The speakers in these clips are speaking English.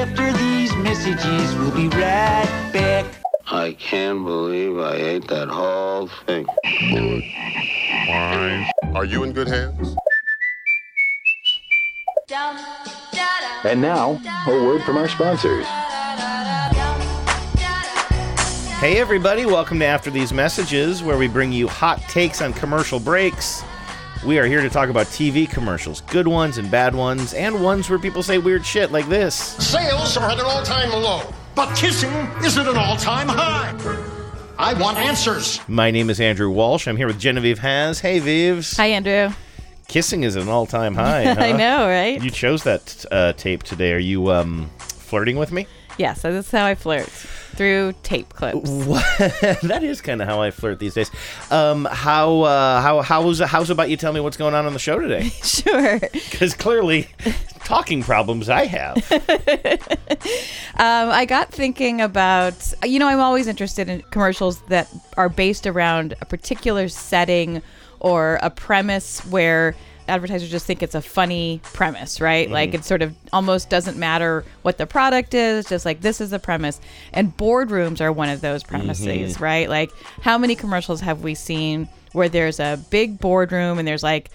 after these messages. We'll be right back. I can't believe I ate that whole thing. Are you in good hands? And now, a word from our sponsors. Hey, everybody, welcome to After These Messages, where we bring you hot takes on commercial breaks. We are here to talk about TV commercials, good ones and bad ones, and ones where people say weird shit like this. Sales are at an all-time low, but kissing is at an all-time high. I want answers. My name is Andrew Walsh. I'm here with Genevieve Has. Hey, Vieves. Hi, Andrew. Kissing is at an all time high. I know, right? You chose that uh, tape today. Are you um, flirting with me? Yes, that's how I flirt through tape clips. that is kind of how I flirt these days. Um, how uh, how how's how's about you tell me what's going on on the show today? Sure. Because clearly, talking problems I have. Um, I got thinking about, you know, I'm always interested in commercials that are based around a particular setting or a premise where advertisers just think it's a funny premise, right? Like it sort of almost doesn't matter what the product is, just like this is the premise. And boardrooms are one of those premises, right? Like how many commercials have we seen where there's a big boardroom and there's like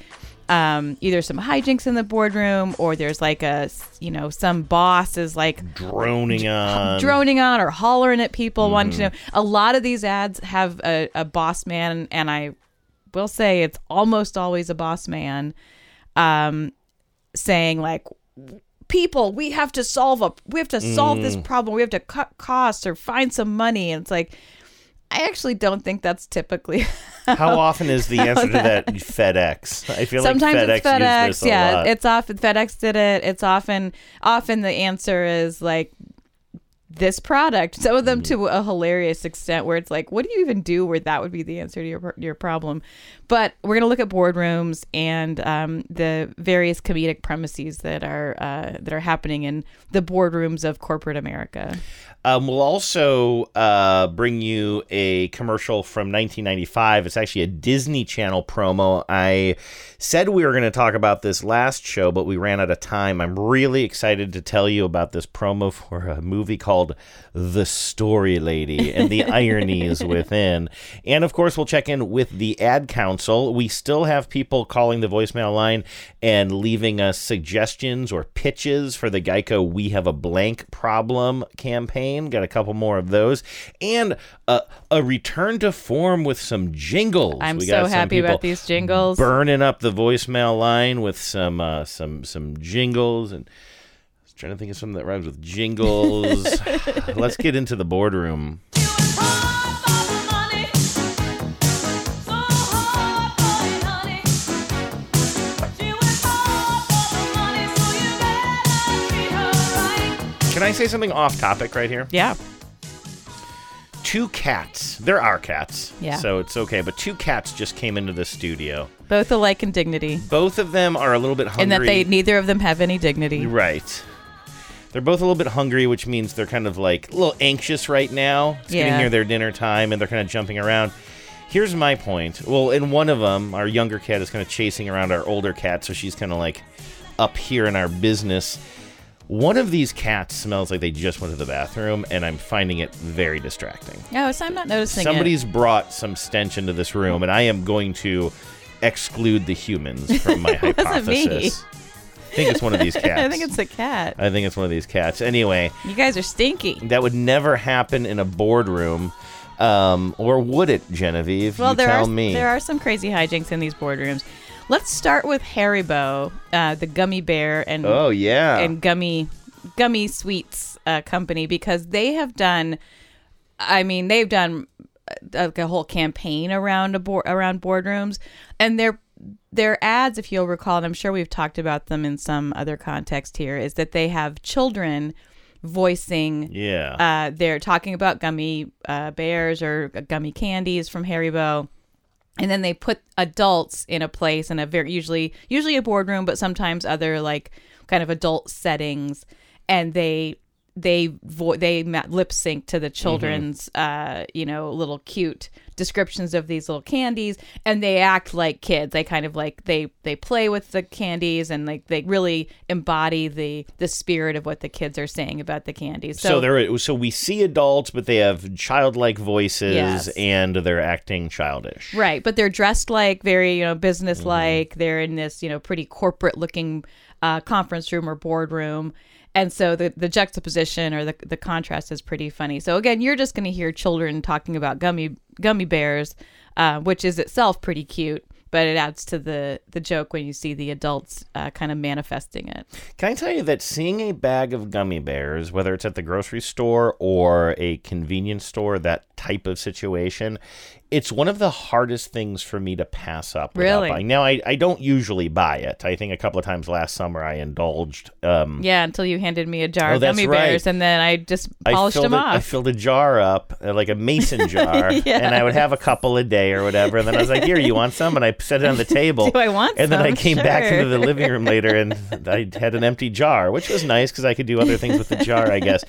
um, either some hijinks in the boardroom or there's like a, you know, some boss is like Droning on. droning on or hollering at people wanting to know. Mm-hmm. A lot of these ads have a, a boss man, and I will say it's almost always a boss man um, saying like, "People, we have to solve a, we have to solve Mm. this problem. We have to cut costs or find some money." And it's like, I actually don't think that's typically. How often is the answer to that FedEx? I feel Sometimes like FedEx, it's FedEx. uses this a yeah, lot. it's often FedEx did it. It's often often the answer is like this product. Some of them Mm. to a hilarious extent where it's like, what do you even do where that would be the answer to your your problem? But we're gonna look at boardrooms and um, the various comedic premises that are uh, that are happening in the boardrooms of corporate America. Um, we'll also uh, bring you a commercial from 1995. It's actually a Disney Channel promo. I said we were going to talk about this last show, but we ran out of time. I'm really excited to tell you about this promo for a movie called The Story Lady and the ironies within. And of course, we'll check in with the Ad Council. We still have people calling the voicemail line and leaving us suggestions or pitches for the Geico We Have a Blank Problem campaign. Got a couple more of those. And a, a return to form with some jingles. I'm We so got some happy about these jingles. Burning up the voicemail line with some uh, some some jingles and I was trying to think of something that rhymes with jingles. Let's get into the boardroom. Can I say something off topic right here? Yeah. Two cats. There are cats. Yeah. So it's okay. But two cats just came into the studio. Both alike in dignity. Both of them are a little bit hungry. And that they neither of them have any dignity. Right. They're both a little bit hungry, which means they're kind of like a little anxious right now. It's getting near their dinner time and they're kind of jumping around. Here's my point. Well, in one of them, our younger cat is kind of chasing around our older cat, so she's kind of like up here in our business. One of these cats smells like they just went to the bathroom, and I'm finding it very distracting. Oh, so I'm not noticing it. Somebody's brought some stench into this room, and I am going to exclude the humans from my It hypothesis. I think it's one of these cats. I think it's a cat. I think it's one of these cats. Anyway, You guys are stinky. that would never happen in a boardroom. Um, or would it, Genevieve? Well, you there tell are me. there are some crazy hijinks in these boardrooms. Let's start with Haribo, uh, the gummy bear and oh yeah. and gummy gummy sweets uh, company because they have done. I mean, they've done uh, like a whole campaign around a board around boardrooms, and their their ads, if you'll recall, and I'm sure we've talked about them in some other context here, is that they have children voicing yeah. uh, they're talking about gummy uh, bears or gummy candies from Haribo, and then they put adults in a place in a very usually usually a boardroom, but sometimes other like kind of adult settings, and they they vo- they lip sync to the children's uh you know little cute descriptions of these little candies and they act like kids. They kind of like they they play with the candies and like they really embody the the spirit of what the kids are saying about the candies. So, so, they're so we see adults, but they have childlike voices Yes. and they're acting childish. right but they're dressed like very you know business like they're in this you know pretty corporate looking uh, conference room or boardroom and so the, the juxtaposition or the, the contrast is pretty funny. So again you're just going to hear children talking about gummy gummy bears uh, which is itself pretty cute but it adds to the the joke when you see the adults uh, kind of manifesting it. Can I tell you that seeing a bag of gummy bears, whether it's at the grocery store or a convenience store, that type of situation, it's one of the hardest things for me to pass up. Really? buying. Now, I, I don't usually buy it. I think a couple of times last summer I indulged. Um, yeah until you handed me a jar Oh, of gummy right. bears and then i just polished filled them a, off I filled a jar up, uh, like a mason jar, and I would have a couple a day or whatever. And then I was like, "Here, you want some?" And I set it on the table. Do I want And then I some? came back Sure. into the living room later, and I had an empty jar, which was nice because I could do other things with the jar, I guess.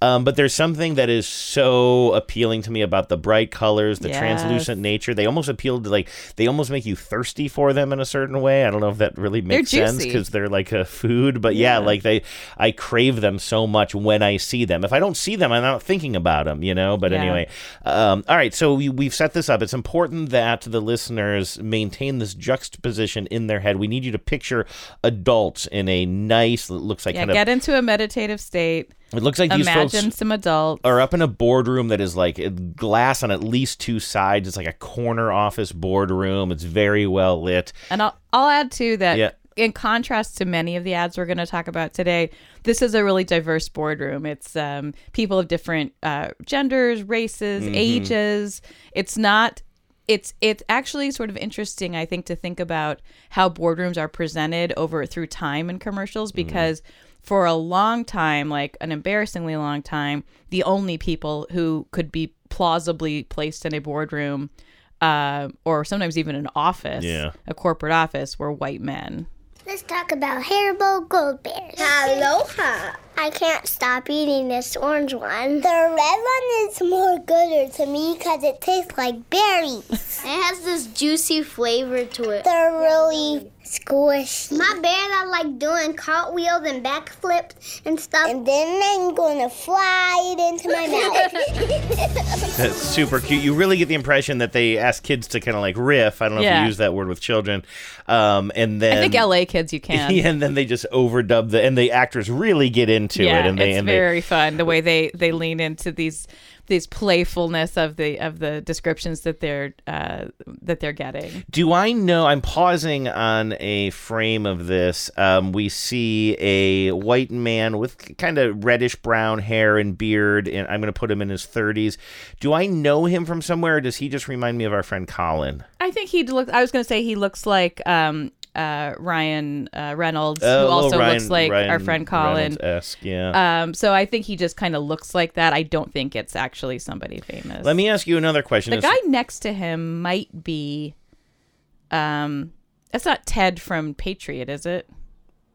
Um, but there's something that is so appealing to me about the bright colors, the Yes. Translucent nature. They almost appeal to like they almost make you thirsty for them in a certain way. I don't know if that really makes sense because they're like a food, but yeah, like they, I crave them so much when I see them. If I don't see them, I'm not thinking about them, you know. But Yeah. anyway, um, all right. So we, we've set this up. It's important that the listeners maintain this juxtaposition in their head. We need you to picture adults in a nice, looks like yeah kind of, get into a meditative state it looks like these folks some adults are up in a boardroom that is like glass on at least two sides. It's like a corner office boardroom. It's very well lit. And I'll, I'll add too that Yeah. in contrast to many of the ads we're going to talk about today, this is a really diverse boardroom. It's um, people of different uh, genders, races, Mm-hmm. ages. It's not. It's it's actually sort of interesting, I think, to think about how boardrooms are presented over through time in commercials Mm-hmm. Because for a long time, like an embarrassingly long time, the only people who could be plausibly placed in a boardroom uh, or sometimes even an office, Yeah. a corporate office, were white men. Let's talk about Haribo Gold Bears. Aloha. I can't stop eating this orange one. The red one is more gooder to me because it tastes like berries. It has this juicy flavor to it. They're really squishy. My bears are like doing cartwheels and backflips and stuff. And then I'm gonna fly it into my mouth. That's super cute. You really get the impression that they ask kids to kind of like riff. I don't know if you use that word with children. Um, and then I think LA kids, you can. And then they just overdub the and the actors really get into yeah, it and they it's and they very fun the way they they lean into these these playfulness of the of the descriptions that they're uh, that they're getting. Do I know? I'm pausing on a frame of this. Um, we see a white man with kind of reddish brown hair and beard, and I'm going to put him in his 30s. Do I know him from somewhere, or does he just remind me of our friend Colin? I think he looks. I was going to say he looks like um, uh, Ryan uh, Reynolds, Uh, who also Ryan- looks like our friend Colin. Yeah. Um, so I think he just kind of looks like that. I don't think it's actually somebody famous. Let me ask you another question. The This- guy next to him might be. Um, that's not Ted from Patriot, is it?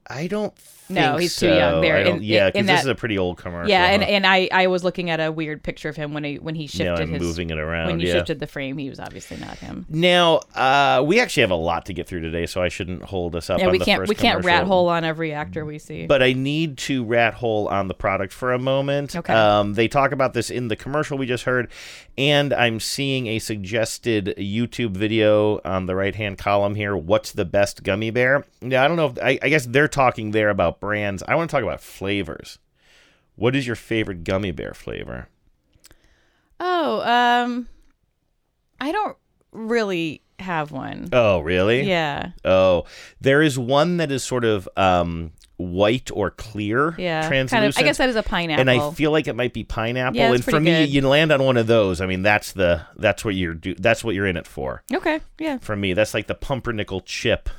I don't. No, he's too young there in- yeah, because this is a pretty old commercial. Yeah, and, huh? and I, I was looking at a weird picture of him when he when he shifted I'm his moving it around, when you yeah. shifted the frame. He was obviously not him. Now, uh, we actually have a lot to get through today, so I shouldn't hold us up. Yeah, on we can't we can't rat hole on every actor we see. But I need to rat hole on the product for a moment. Okay. Um, they talk about this in the commercial we just heard, and I'm seeing a suggested YouTube video on the right hand column here. What's the best gummy bear? Yeah, I don't know. If, I, I guess they're talking there about brands. I want to talk about flavors. What is your favorite gummy bear flavor? oh, um, I don't really have one. Oh, really? Yeah, Oh, there is one that is sort of um, white or clear, yeah. translucent. Kind of. I guess that is a pineapple. and I feel like it might be pineapple. Yeah, and for me, good. you land on one of those. I mean, that's the that's what you're do. That's what you're in it for. okay. Yeah. For me, that's like the pumpernickel chip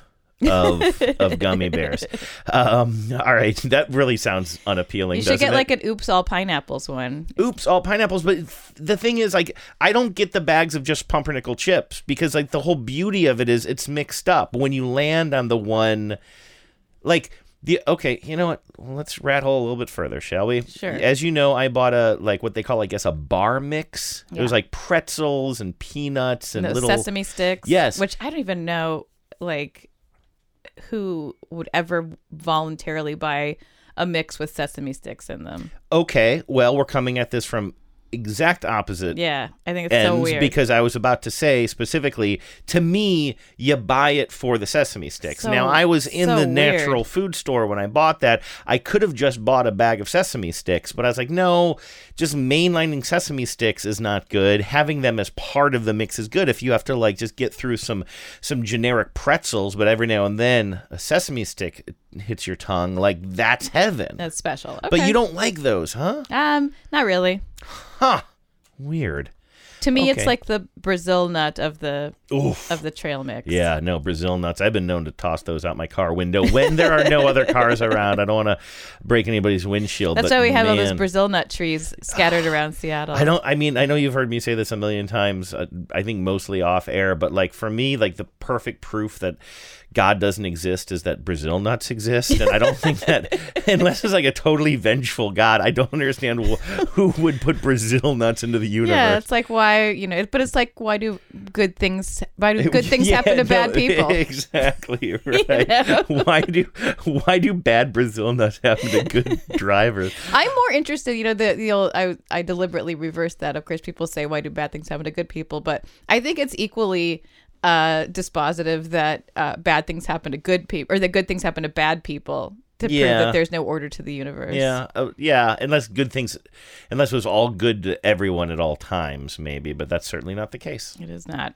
of of gummy bears. Um, all right, that really sounds unappealing. You should get it? like an oops all pineapples one. oops all pineapples but the thing is like i don't get the bags of just pumpernickel chips because like the whole beauty of it is it's mixed up when you land on the one like The okay, you know what? Let's rat hole a little bit further, shall we? Sure. As you know, I bought a like what they call, I guess, a bar mix. It was like pretzels and peanuts and Those little sesame sticks. Yes. Which I don't even know, like, who would ever voluntarily buy a mix with sesame sticks in them. Okay, well, we're coming at this from exact opposite Yeah, I think it's so weird. because I was about to say specifically to me, you buy it for the sesame sticks. So- now I was in so the weird. natural food store when I bought that. I could have just bought a bag of sesame sticks, but I was like, no, just mainlining sesame sticks is not good. Having them as part of the mix is good if you have to like just get through some some generic pretzels, but every now and then a sesame stick hits your tongue, like that's heaven. That's special. But you don't like those, huh? Um, not really. Huh. Weird. To me, Okay. it's like the Brazil nut of the Oof. of the trail mix. Yeah, no, Brazil nuts. I've been known to toss those out my car window when there are no other cars around. I don't want to break anybody's windshield. That's why we have all those Brazil nut trees scattered around Seattle. I don't. I mean, I know you've heard me say this a million times. Uh, I think mostly off air, but like for me, like the perfect proof that God doesn't exist is that Brazil nuts exist, and I don't think that unless it's like a totally vengeful God, I don't understand wh- who would put Brazil nuts into the universe. Yeah, it's like why you know, but it's like why do good things why do good things Yeah, happen to bad people? Exactly right. know? Why do why do bad Brazil nuts happen to good drivers? I'm more interested, you know, the the old, I I deliberately reversed that. Of course, people say why do bad things happen to good people, but I think it's equally uh dispositive that uh bad things happen to good people or that good things happen to bad people to prove that there's no order to the universe. Yeah, uh, yeah. Unless good things, unless it was all good to everyone at all times, maybe. But that's certainly not the case. It is not.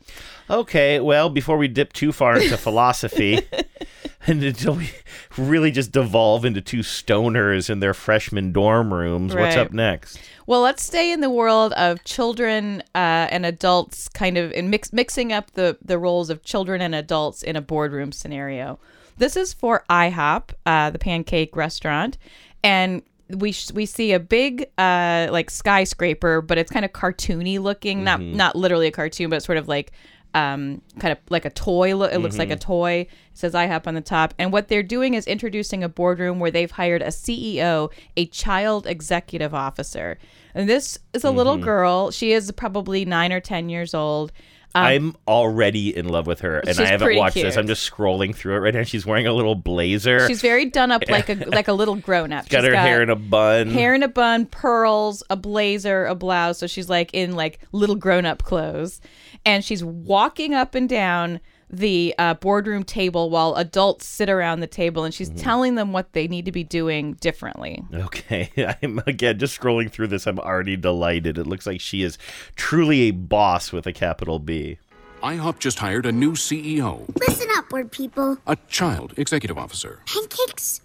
Okay, well, before we dip too far into philosophy, and until we really just devolve into two stoners in their freshman dorm rooms, what's up next? Well, let's stay in the world of children uh, and adults, kind of in mix, mixing up the, the roles of children and adults in a boardroom scenario. This is for IHOP, uh, the pancake restaurant, and we sh- we see a big uh, like skyscraper, but it's kind of cartoony looking, not not literally a cartoon, but sort of like um, kind of like a toy. Lo- it looks like a toy. It says IHOP on the top. And what they're doing is introducing a boardroom where they've hired a CEO, a child executive officer. And this is a little girl. She is probably nine or 10 years old. Um, I'm already in love with her, and I haven't watched this. I'm just scrolling through it right now. She's wearing a little blazer. She's very done up like a like a little grown up. She's got her hair in a bun. hair in a bun, pearls, a blazer, a blouse. So she's like in like little grown up clothes, and she's walking up and down the uh, boardroom table while adults sit around the table, and she's Mm-hmm. telling them what they need to be doing differently. Okay, I'm again just scrolling through this. I'm already delighted. It looks like she is truly a boss with a capital B. IHOP just hired a new CEO, Listen up, board people. a child executive officer. Pancakes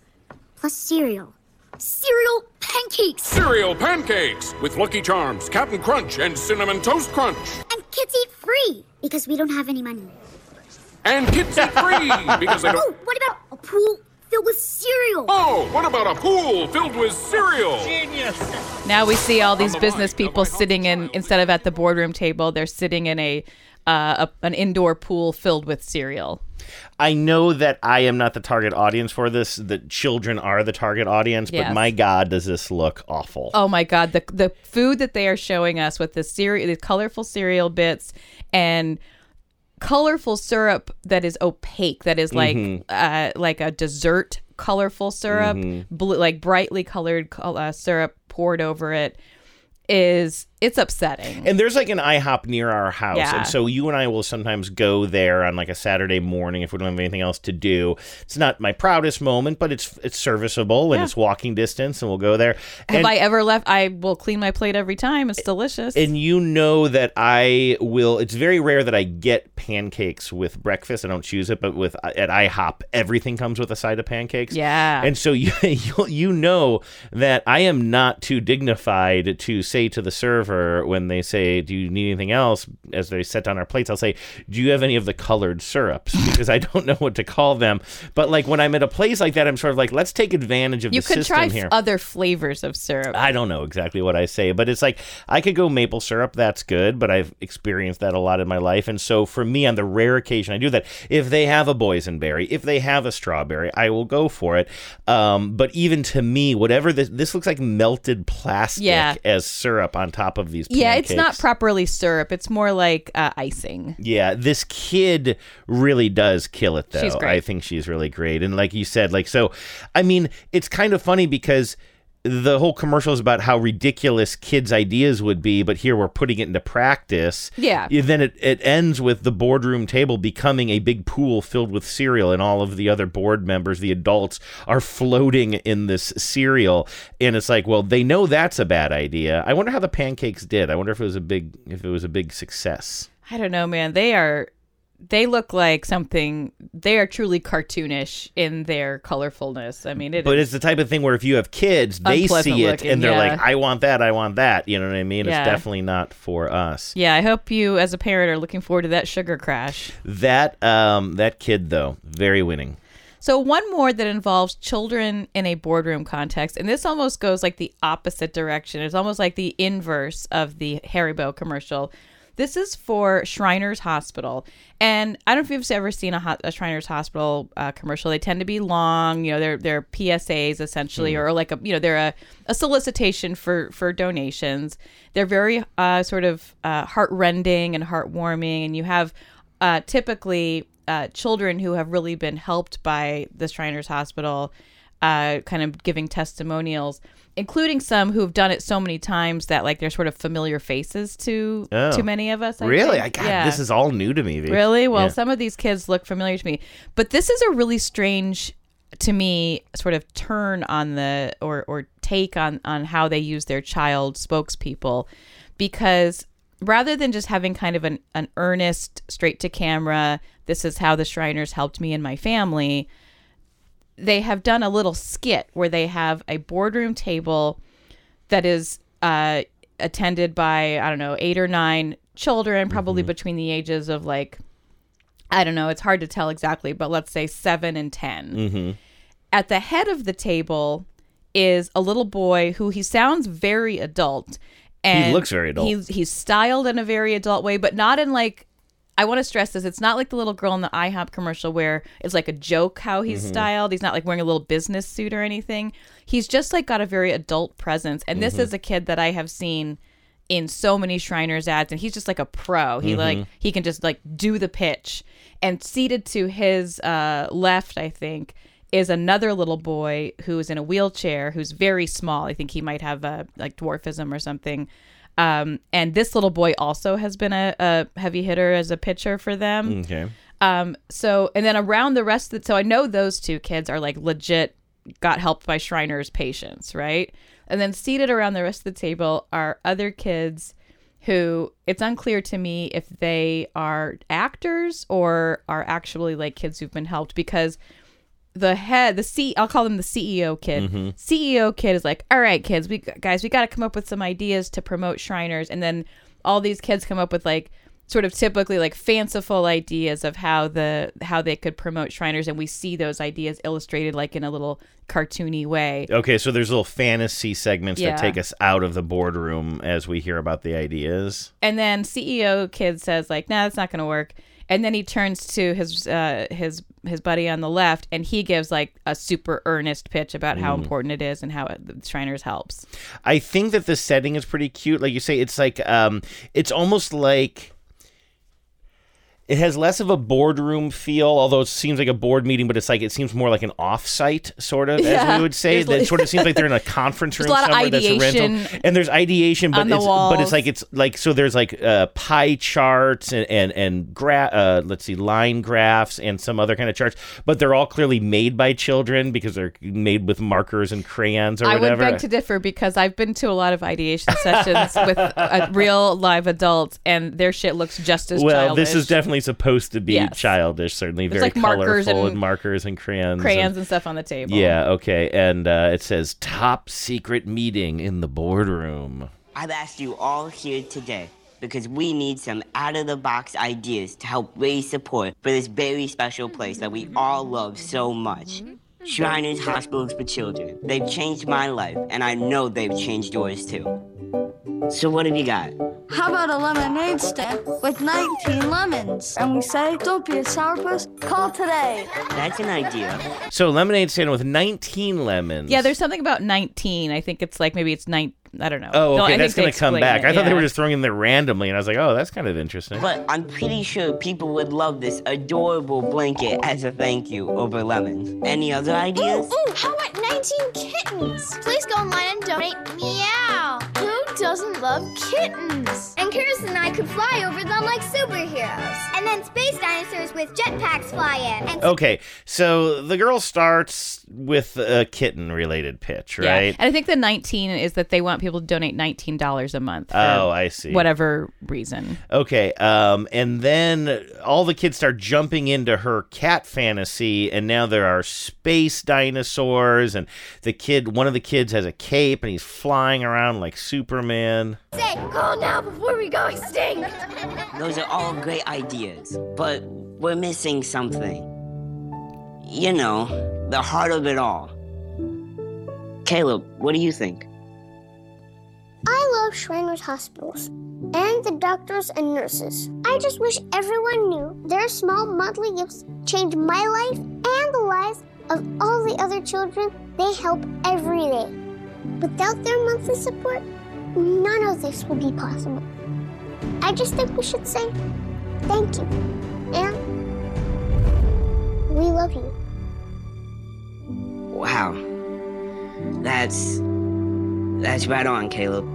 plus cereal. Cereal pancakes. Cereal pancakes with Lucky Charms, Cap'n Crunch, and Cinnamon Toast Crunch. And kids eat free because we don't have any money. And kids eat free because they Oh, don't. what about a pool filled with cereal? Oh, what about a pool filled with cereal? Genius. Now we see all these business people sitting in instead of at the boardroom table, they're sitting in a, uh, a an indoor pool filled with cereal. I know that I am not the target audience for this. That children are the target audience, but my God, does this look awful? Oh my god, the the food that they are showing us with the cereal, the colorful cereal bits and colorful syrup that is opaque, that is like Mm-hmm. uh, like a dessert colorful syrup, blue, like brightly colored col- uh, syrup poured over it is it's upsetting. And there's like an IHOP near our house. Yeah. And so you and I will sometimes go there on like a Saturday morning if we don't have anything else to do. It's not my proudest moment, but it's it's serviceable and Yeah. it's walking distance and we'll go there. Have and, I ever left? I will clean my plate every time. It's delicious. and you know that I will it's very rare that I get pancakes with breakfast. I don't choose it, but with uh, at IHOP everything comes with a side of pancakes. Yeah. And so you you, you know that I am not too dignified to say to the server server when they say, "Do you need anything else?" as they set down our plates, I'll say, "Do you have any of the colored syrups?" because I don't know what to call them. But like when I'm at a place like that, I'm sort of like, "Let's take advantage of You the could system try here." other flavors of syrup. I don't know exactly what I say, but it's like I could go maple syrup. That's good, but I've experienced that a lot in my life, and so for me, on the rare occasion I do that, if they have a boysenberry, if they have a strawberry, I will go for it. Um, but even to me, whatever this this looks like melted plastic Yeah. as syrup on top of these. yeah, it's not properly syrup. It's more like uh, icing. Yeah, this kid really does kill it though. She's great. I think she's really great. And like you said, like so I mean, it's kind of funny because the whole commercial is about how ridiculous kids' ideas would be, but here we're putting it into practice. Yeah. Then it, it ends with the boardroom table becoming a big pool filled with cereal, and all of the other board members, the adults, are floating in this cereal. And it's like, well, they know that's a bad idea. I wonder how the pancakes did. I wonder if it was a big if it was a big success. I don't know, man. They are they look like something they are truly cartoonish in their colorfulness. I mean, it But it's the type of thing where if you have kids, they see it looking, and they're yeah. like, I want that, I want that. You know what I mean? Yeah. It's definitely not for us. yeah, I hope you as a parent are looking forward to that sugar crash. That um that kid though, very winning. So one more that involves children in a boardroom context, and this almost goes like the opposite direction. It's almost like the inverse of the Haribo commercial. This is for Shriners Hospital, and I don't know if you've ever seen a, ho- a Shriners Hospital uh, commercial. They tend to be long. You know, they're they're PSAs essentially, or like a you know they're a, a solicitation for for donations. They're very uh, sort of uh, heartrending and heartwarming, and you have uh, typically uh, children who have really been helped by the Shriners Hospital, uh, kind of giving testimonials, including some who have done it so many times that like they're sort of familiar faces to Oh. to many of us. I really? think. I God, Yeah. this is all new to me. Vic. Really? Well, Yeah. some of these kids look familiar to me. But this is a really strange to me sort of turn on the or or take on on how they use their child spokespeople because rather than just having kind of an, an earnest straight to camera this is how the shriners helped me and my family they have done a little skit where they have a boardroom table that is uh, attended by I don't know eight or nine children, probably between the ages of like I don't know. It's hard to tell exactly, but let's say seven and 10 Mm-hmm. At the head of the table is a little boy who he sounds very adult. And he looks very adult. He's he's styled in a very adult way, but not in like. I want to stress this. It's not like the little girl in the IHOP commercial where it's like a joke how he's Mm-hmm. styled. He's not like wearing a little business suit or anything. He's just like got a very adult presence. And Mm-hmm. this is a kid that I have seen in so many Shriners ads, and he's just like a pro. He like Mm-hmm. he can just like do the pitch. And seated to his uh, left, I think, is another little boy who is in a wheelchair, who's very small. I think he might have a like dwarfism or something. Um, and this little boy also has been a, a heavy hitter as a pitcher for them. Okay. Um, so and then around the rest of the, so I know those two kids are like legit got helped by Shriners patients, right? And then seated around the rest of the table are other kids who it's unclear to me if they are actors or are actually like kids who've been helped because the head the C I'll call them the CEO kid. Mm-hmm. CEO kid is like, "All right, kids, we guys, we got to come up with some ideas to promote Shriners." And then all these kids come up with like sort of typically like fanciful ideas of how the how they could promote Shriners and we see those ideas illustrated like in a little cartoony way. Okay, so there's little fantasy segments Yeah. that take us out of the boardroom as we hear about the ideas. And then CEO kid says like, "Nah, that's not going to work." And then he turns to his uh, his his buddy on the left, and he gives like a super earnest pitch about how important it is and how it, the Shriners helps. I think that the setting is pretty cute. Like you say, it's like um, it's almost like it has less of a boardroom feel, although it seems like a board meeting, but it's like it seems more like an off-site sort of, as we would say. That sort of seems like they're in a conference room a lot of somewhere that's a rental, and there's ideation, but it's but it's like it's like so there's like uh, pie charts and and and gra- uh, let's see line graphs and some other kind of charts, but they're all clearly made by children because they're made with markers and crayons or whatever. I would beg to differ because I've been to a lot of ideation sessions with uh, real live adults, and their shit looks just as well, childish. this is definitely supposed to be Yes. childish, certainly There's, very like, markers colorful and and markers and crayons. crayons and- and stuff on the table. yeah, okay. And uh, it says top secret meeting in the boardroom. I've asked you all here today because we need some out of the box ideas to help raise support for this very special place that we all love so much. Shriners Hospitals for Children. They've changed my life, and I know they've changed yours too. So, what have you got? How about a lemonade stand with 19 lemons? And we say, don't be a sourpuss, call today. That's an idea. So lemonade stand with 19 lemons. Yeah, there's something about 19. I think it's like maybe it's nine. I don't know. Oh, okay, I that's going to come back. it, I thought they were just throwing in there randomly, and I was like, oh, that's kind of interesting. But I'm pretty sure people would love this adorable blanket as a thank you over lemons. Any other ideas? Ooh, how about 19 kittens? Please go online and donate. Meow. Who doesn't love kittens? And Curtis and I could fly over them like superheroes. And then space dinosaurs with jetpacks fly in. And Okay, so the girl starts with a kitten related pitch, Yeah. right? And I think the 19 is that they want people to donate $19 a month. For Oh, I see. Whatever reason. Okay, um, and then all the kids start jumping into her cat fantasy, and now there are space dinosaurs, and the kid, one of the kids has a cape, and he's flying around like Superman. Say, call now before we go extinct. Those are all great ideas, but we're missing something. You know, the heart of it all. Caleb, what do you think? I love Shriners Hospitals and the doctors and nurses. I just wish everyone knew their small monthly gifts change my life and the lives of all the other children they help every day. Without their monthly support, none of this would be possible. I just think we should say thank you and we love you. Wow. That's. That's right on, Caleb.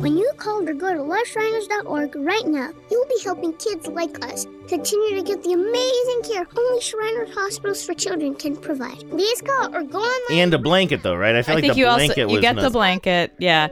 When you call or go to loveshriners.org right now, you'll be helping kids like us continue to get the amazing care only Shriners Hospitals for Children can provide. Please call or go online. And a blanket, though, right? I feel I like think the you blanket also was you get the blanket. Yeah.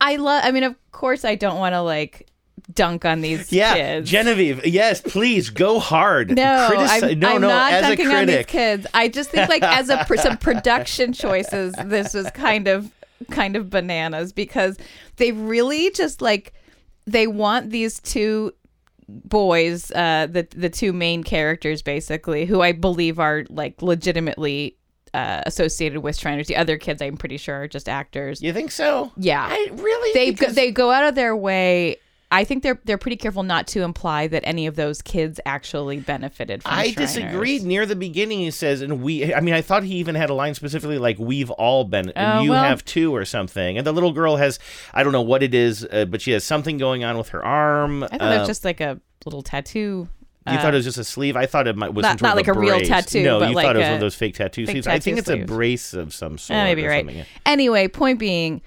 I love I mean of course I don't want to like dunk on these Yeah, kids. Genevieve. Yes, please go hard. No, I'm, no, I'm no. not as a dunking on these kids. I just think like as a some production choices, this was kind of kind of bananas because they really just like they want these two boys, uh, the the two main characters basically, who I believe are like legitimately uh, associated with Shriners. The other kids, I'm pretty sure, are just actors. You think so? Yeah, I really they because- they go out of their way. I think they're they're pretty careful not to imply that any of those kids actually benefited from I Shriners. disagreed. Near the beginning, he says, and we, I mean, I thought he even had a line specifically like, we've all been, and Oh, you well. have too, or something. And the little girl has, I don't know what it is, uh, but she has something going on with her arm. I thought it Uh, was just like a little tattoo. You uh, thought it was just a sleeve? I thought it might, was not- not like a real brace. tattoo, No, you like thought it was one of those fake tattoo fake sleeves. I think tattoo it's a brace of some sort. Eh, maybe right. something. Anyway, point being,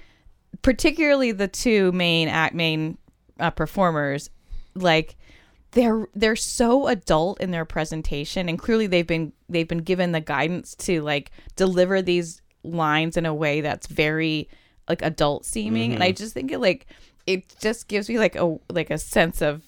particularly the two main act main uh, performers, like they're they're so adult in their presentation, and clearly they've been they've been given the guidance to like deliver these lines in a way that's very like adult seeming, and I just think it like it just gives me like a like a sense of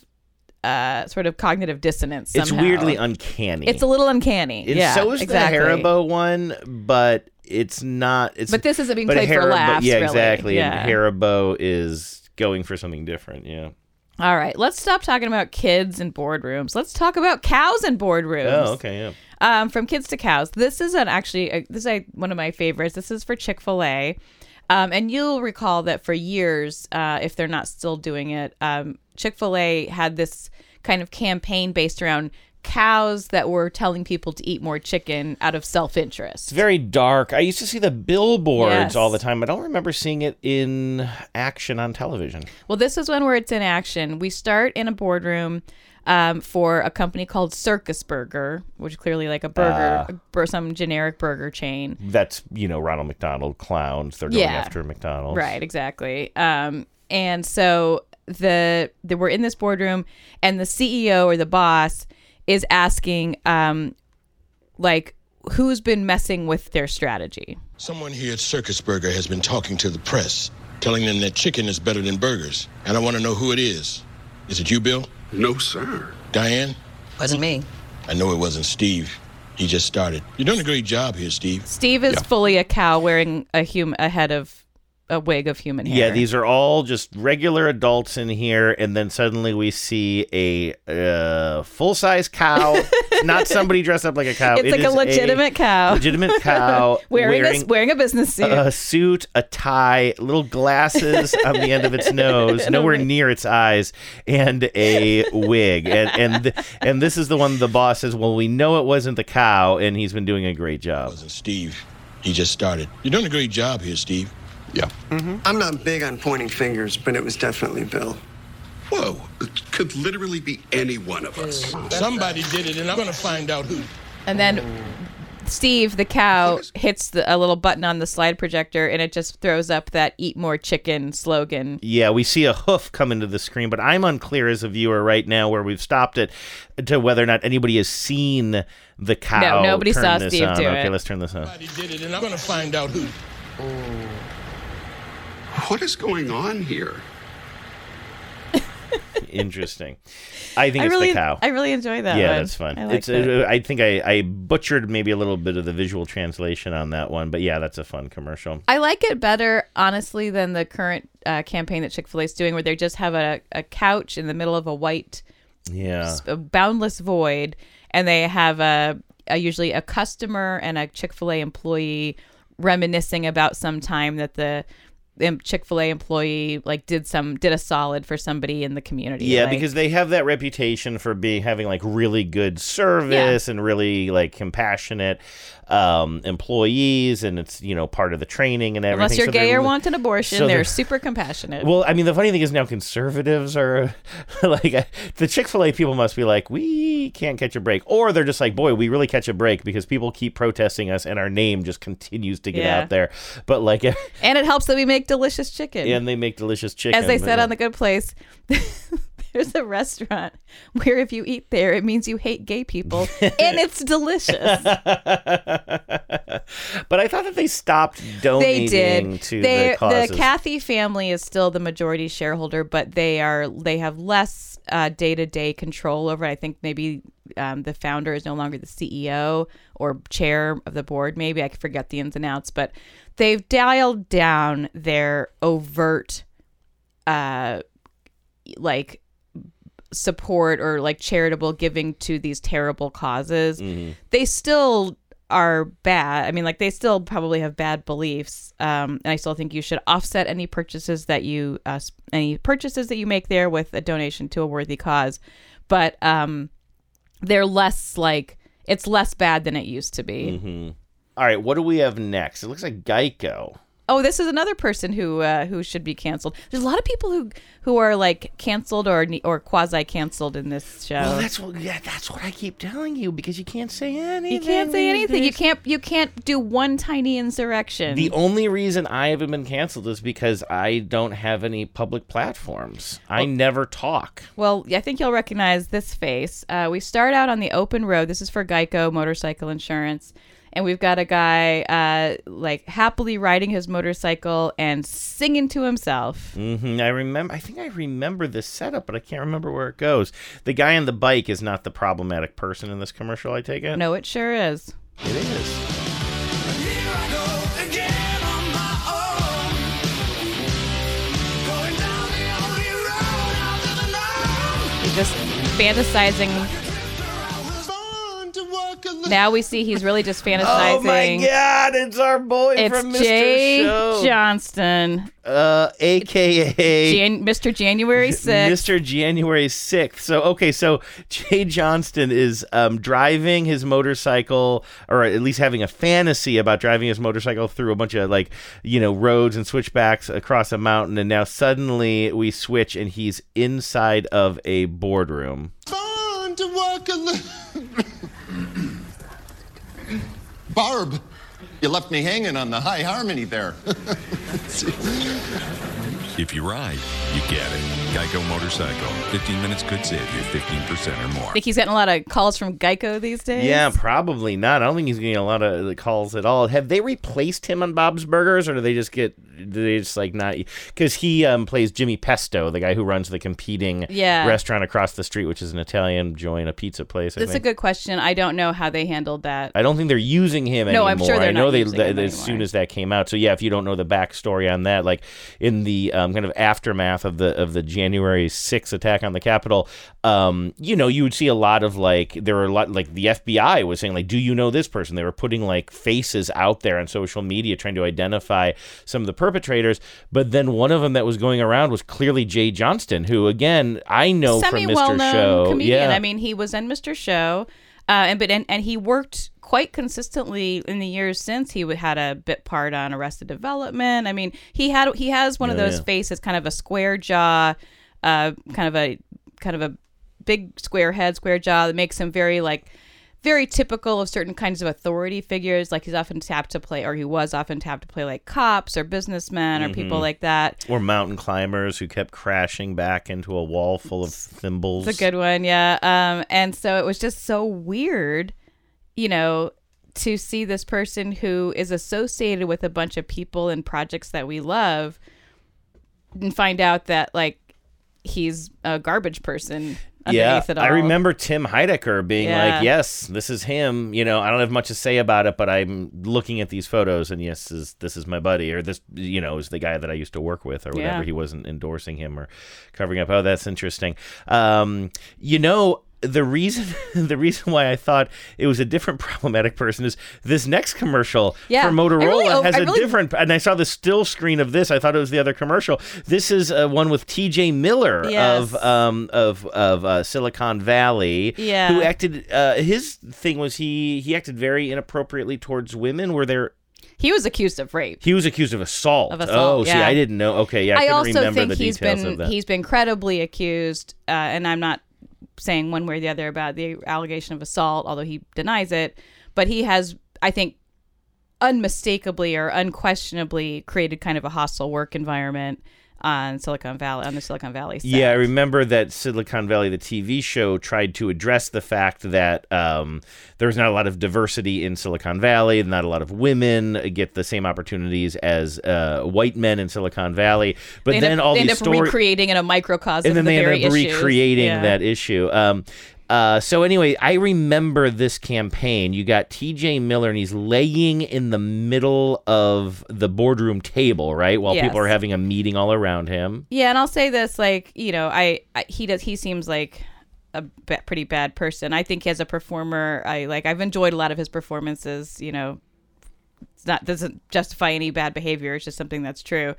uh sort of cognitive dissonance. It's somehow. weirdly uncanny. It's a little uncanny. And yeah, so is exactly. the Haribo one, but it's not. It's But this isn't being played for laughs, Yeah, really. exactly. Yeah. And Haribo is going for something different. Yeah. All right, let's stop talking about kids and boardrooms. Let's talk about cows and boardrooms. Oh, okay. Yeah. Um, from kids to cows. This is an actually uh this is uh, one of my favorites. This is for Chick Fil A, um, and you'll recall that for years, uh, if they're not still doing it, um, Chick Fil A had this kind of campaign based around cows that were telling people to eat more chicken out of self interest. It's very dark. I used to see the billboards Yes. all the time. I don't remember seeing it in action on television. Well, this is one where it's in action. We start in a boardroom um, for a company called Circus Burger, which is clearly like a burger, bur- some generic burger chain. That's you know Ronald McDonald clowns. They're going Yeah. after McDonald's. Right, exactly. Um, and so the, the we're in this boardroom, and the CEO or the boss is asking, um, like, who's been messing with their strategy. Someone here at Circus Burger has been talking to the press, telling them that chicken is better than burgers. And I want to know who it is. Is it you, Bill? No, sir. Diane? Wasn't me. I know it wasn't Steve. He just started. You're doing a great job here, Steve. Steve is fully a cow wearing a hum- a head of a wig of human hair. Yeah, these are all just regular adults in here, and then suddenly we see a uh, full size cow. Not somebody dressed up like a cow. It's It like a is legitimate cow. Legitimate cow wearing, a, wearing a business suit. a suit, a tie, little glasses on the end of its nose, nowhere near its eyes, and a wig. And and th- and this is the one the boss says, "Well, we know it wasn't the cow, and he's been doing a great job." It Wasn't Steve? He just started. You're doing a great job here, Steve. Yeah. Mm-hmm. I'm not big on pointing fingers, but it was definitely Bill. Whoa, it could literally be any one of us. Somebody did it, and I'm going to find out who. And then Steve, the cow, hits the, a little button on the slide projector, and it just throws up that "Eat more chicken" slogan. Yeah, we see a hoof come into the screen, but I'm unclear as a viewer right now where we've stopped it to whether or not anybody has seen the cow. No, nobody turn saw this Steve on. do okay, it. let's turn this on. Somebody did it, and I'm going to find out who. What is going on here? Interesting. I think I it's really, the cow. I really enjoy that. yeah, one. that's fun. I like it's. that. Uh, I think I, I butchered maybe a little bit of the visual translation on that one, but yeah, that's a fun commercial. I like it better, honestly, than the current uh, campaign that Chick Fil A is doing, where they just have a, a couch in the middle of a white, Yeah. s- a boundless void, and they have a, a usually a customer and a Chick Fil A employee reminiscing about some time that the Chick Fil A employee like did some did a solid for somebody in the community. Yeah, like- because they have that reputation for being having like really good service and really like compassionate um, employees, and it's you know part of the training and everything. unless you're So gay or want an abortion, so they're, they're- super compassionate. Well, I mean, the funny thing is now conservatives are like the Chick Fil A people must be like, we can't catch a break, or they're just like, boy, we really catch a break because people keep protesting us, and our name just continues to get Yeah. out there. But like, and it helps that we make delicious chicken. and they make delicious chicken. As they said on The Good Place, there's a restaurant where if you eat there, it means you hate gay people, and it's delicious. but I thought that they stopped donating they did. to they, the causes. The Cathy family is still the majority shareholder, but they are they have less day to day control over. it. I think maybe um, the founder is no longer the CEO or chair of the board. Maybe I forget the ins and outs, but they've dialed down their overt, uh, like support or like charitable giving to these terrible causes. They still are bad. I mean, like they still probably have bad beliefs, um, and I still think you should offset any purchases that you uh, any purchases that you make there with a donation to a worthy cause. But um, they're less like it's less bad than it used to be. Mm-hmm. All right, what do we have next? It looks like Geico. Oh, this is another person who uh, who should be canceled. There's a lot of people who who are like canceled or or quasi canceled in this show. Well, that's what yeah, that's what I keep telling you because you can't say anything. you can't say anything. You can't you can't do one tiny insurrection. The only reason I haven't been canceled is because I don't have any public platforms. I never talk. Well, I think you'll recognize this face. Uh, we start out on the open road. This is for Geico motorcycle insurance. And we've got a guy uh, like happily riding his motorcycle and singing to himself. hmm I remember. I think I remember this setup, but I can't remember where it goes. The guy on the bike is not the problematic person in this commercial. I take it. No, it sure is. it is. Just fantasizing. Now we see he's really just fantasizing. Oh my God! It's our boy It's from Mr. Jay Show. Johnston, uh, aka Jan- Mr. January 6th. Mr. January 6th. So, okay, so Jay Johnston is um, driving his motorcycle, or at least having a fantasy about driving his motorcycle through a bunch of, like, you know, roads and switchbacks across a mountain. And now suddenly we switch and he's inside of a boardroom. Fun to alone. Barb, you left me hanging on the high harmony there. If you ride, you get it. Geico Motorcycle. 15 minutes could save you 15% or more. I think he's getting a lot of calls from Geico these days. Yeah, probably not. I don't think he's getting a lot of calls at all. Have they replaced him on Bob's Burgers, or do they just get they just like not because he um, plays Jimmy Pesto, the guy who runs the competing Yeah. restaurant across the street, which is an Italian joint, a pizza place. That's a good question. I don't know how they handled that. I don't think they're using him No, anymore. I'm sure they're I know not they using th- him as soon as that came out. So yeah, if you don't know the backstory on that, like in the um, kind of aftermath of the of the January 6th attack on the Capitol, um, you know, you would see a lot of like there were a lot like the FBI was saying like, do you know this person? They were putting like faces out there on social media trying to identify some of the perpetrators. But then one of them that was going around was clearly Jay Johnston, who again I know from Mr. Show. comedian. Yeah. I mean, he was in Mr. Show, uh, and but and, and he worked quite consistently in the years since. He had a bit part on Arrested Development. I mean, he had he has one of those yeah. faces, kind of a square jaw, uh, kind of a kind of a big square head, square jaw that makes him very like very typical of certain kinds of authority figures. Like he's often tapped to play, or he was often tapped to play like cops or businessmen or people Mhm. like that. Or mountain climbers who kept crashing back into a wall full of thimbles. It's a good one, yeah. Um, and so it was just so weird, you know, to see this person who is associated with a bunch of people and projects that we love, and find out that like he's a garbage person. Yeah. I remember Tim Heidecker being Yeah. like, "Yes, this is him." You know, I don't have much to say about it, but I'm looking at these photos, and yes, this is this is my buddy, or this, you know, is the guy that I used to work with, or whatever. Yeah. He wasn't endorsing him or covering up. Oh, that's interesting. Um, you know. The reason, the reason why I thought it was a different problematic person is this next commercial Yeah, for Motorola really- has I a really- different. And I saw the still screen of this. I thought it was the other commercial. This is uh, one with T.J. Miller Yes. of um, of of uh, Silicon Valley, Yeah. who acted. Uh, his thing was he he acted very inappropriately towards women. Where there He was accused of rape. he was accused of assault. Of assault, oh, see. I didn't know. Okay, yeah, I, I also remember think the he's been he's been credibly accused, uh, and I'm not saying one way or the other about the allegation of assault, although he denies it. But he has, I think, unmistakably or unquestionably created kind of a hostile work environment on Silicon Valley on the Silicon Valley. Set. Yeah, I remember that Silicon Valley, the TV show, tried to address the fact that um, there was not a lot of diversity in Silicon Valley, not a lot of women get the same opportunities as uh, white men in Silicon Valley. But end then up, all they end these up stories, recreating in a microcosm and then of the they end up issues. recreating Yeah. that issue. Um, uh, so anyway, I remember this campaign. You got T.J. Miller, and he's laying in the middle of the boardroom table, right, while people are having a meeting all around him. Yeah, and I'll say this, like you know, I, I he does he seems like a pretty bad person. I think as a performer, I like I've enjoyed a lot of his performances. You know, it's not doesn't justify any bad behavior. It's just something that's true.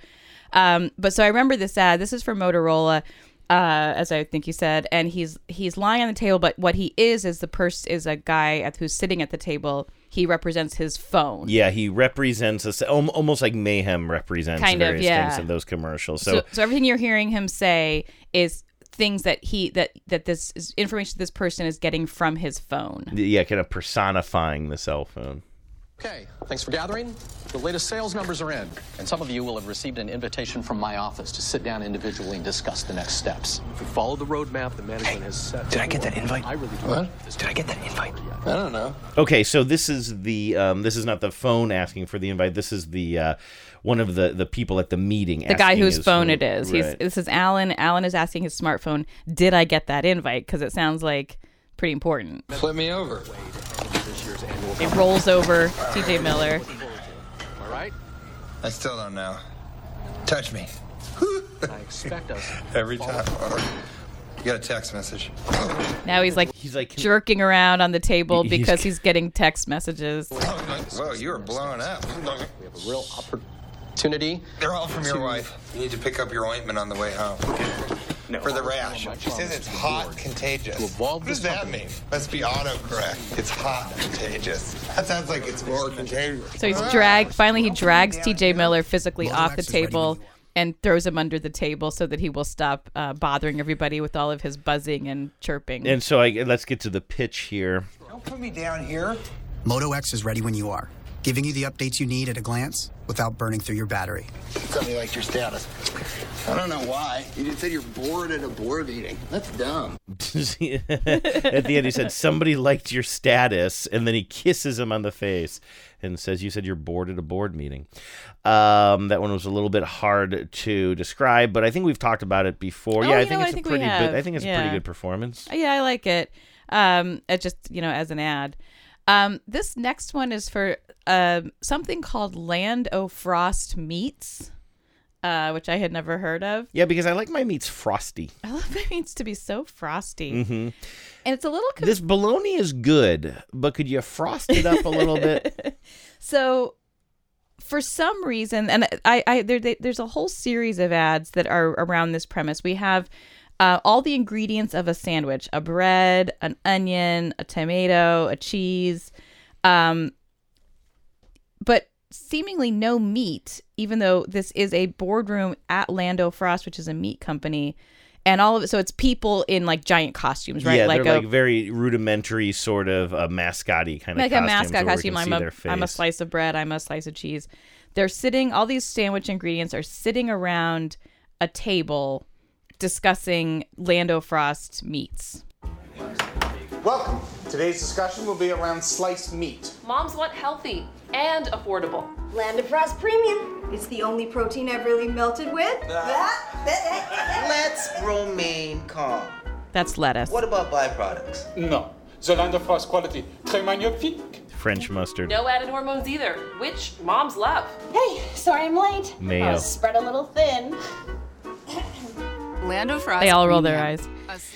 Um, but so I remember this ad. This is for Motorola, uh, as I think you said, and he's he's lying on the table. But what he is is the person is a guy at, who's sitting at the table. He represents his phone. Yeah, he represents us al- almost like Mayhem represents Kind of, various yeah. things in those commercials. So, So, so everything you're hearing him say is things that he that that this is information this person is getting from his phone. yeah, kind of personifying the cell phone. Okay, thanks for gathering. The latest sales numbers are in, and some of you will have received an invitation from my office to sit down individually and discuss the next steps. If we follow the roadmap the management has set. did I get that invite? I really do. What? Did I get that invite? I don't know. Okay, so this is the um, this is not the phone asking for the invite. This is the uh, one of the the people at the meeting. The guy whose his phone it is. He's this is Alan. Alan is asking his smartphone, "Did I get that invite?" Because it sounds like pretty important. Flip me over. It rolls over TJ Miller. All right. I still don't know. Touch me. I expect us. Every time. You got a text message. Now he's like he's like jerking around on the table He's- because he's getting text messages. Oh, whoa, you are blowing up. We have a real opportunity. They're all from your wife. You need to pick up your ointment on the way home. For the rash. She says it's hot contagious. what does that mean? Must be autocorrect. It's hot contagious. That sounds like it's more contagious. So he's dragged. Finally, he drags T.J. Miller physically off the table and throws him under the table so that he will stop uh, bothering everybody with all of his buzzing and chirping. And so I, let's get to the pitch here. Don't put me down here. Moto X is ready when you are. Giving you the updates you need at a glance without burning through your battery. Somebody liked your status. I don't know why. You just said you're bored at a board meeting. That's dumb. At the end, he said, Somebody liked your status. And then he kisses him on the face and says, You said you're bored at a board meeting. Um, that one was a little bit hard to describe, but I think we've talked about it before. Oh, yeah, I think know, it's I think a pretty good. I think it's a pretty good performance. Yeah, I like it. Um, it just you know as an ad. Um, this next one is for um something called Land O' Frost Meats, uh, which I had never heard of. Yeah, because I like my meats frosty. I love my meats to be so frosty, hmm and it's a little. Conf- This bologna is good, but could you frost it up a little bit? So, for some reason, and I, I there, there's a whole series of ads that are around this premise. We have uh, all the ingredients of a sandwich: a bread, an onion, a tomato, a cheese, um, but seemingly no meat. Even though this is a boardroom at Land O' Frost, which is a meat company. And all of it, so it's people in like giant costumes, right? Yeah, like they're a like very rudimentary, sort of uh, a mascoty kind of like a mascot costume. I'm see a, their I'm a slice of bread. I'm a slice of cheese. They're sitting. All these sandwich ingredients are sitting around a table, discussing Land O' Frost meats. Welcome. Today's discussion will be around sliced meat. Moms want healthy and affordable. Land O' Frost Premium. It's the only protein I've really melted with. Let's remain calm. That's lettuce. What about byproducts? No. The Land O' Frost quality, très magnifique. French mustard, No added hormones either, which moms love. Hey, sorry I'm late. Mayo. I was spread a little thin. Land O' Frost. They all roll their eyes.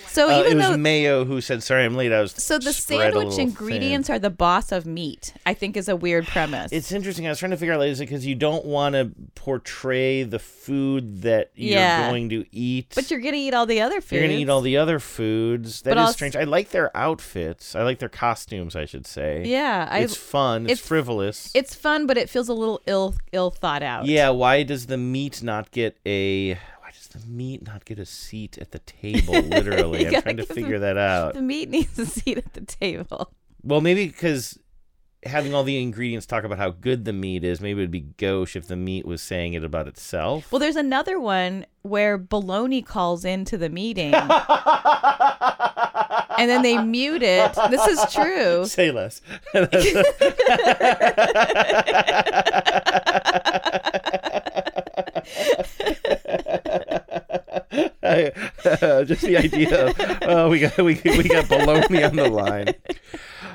So Uh, even it was though Mayo who said, "Sorry, I'm late." I was so the sandwich ingredients thin." are the boss of meat, I think is a weird premise. It's interesting. I was trying to figure out like, is it because you don't want to portray the food that you're Yeah. going to eat, but you're gonna eat all the other foods. you're going to eat all the other foods. That is But also- strange. I like their outfits. I like their costumes. I should say. Yeah, I- it's fun. It's, it's- frivolous. It's fun, but it feels a little ill ill thought out. Yeah, why does the meat not get a the meat not get a seat at the table? Literally, I'm trying to figure them- that out. The meat needs a seat at the table. Well, maybe because having all the ingredients talk about how good the meat is, maybe it'd be gauche if the meat was saying it about itself. Well, there's another one where Baloney calls into the meeting. and then they mute it. This is true. Say less. Uh, just the idea of oh we got we, we got baloney on the line.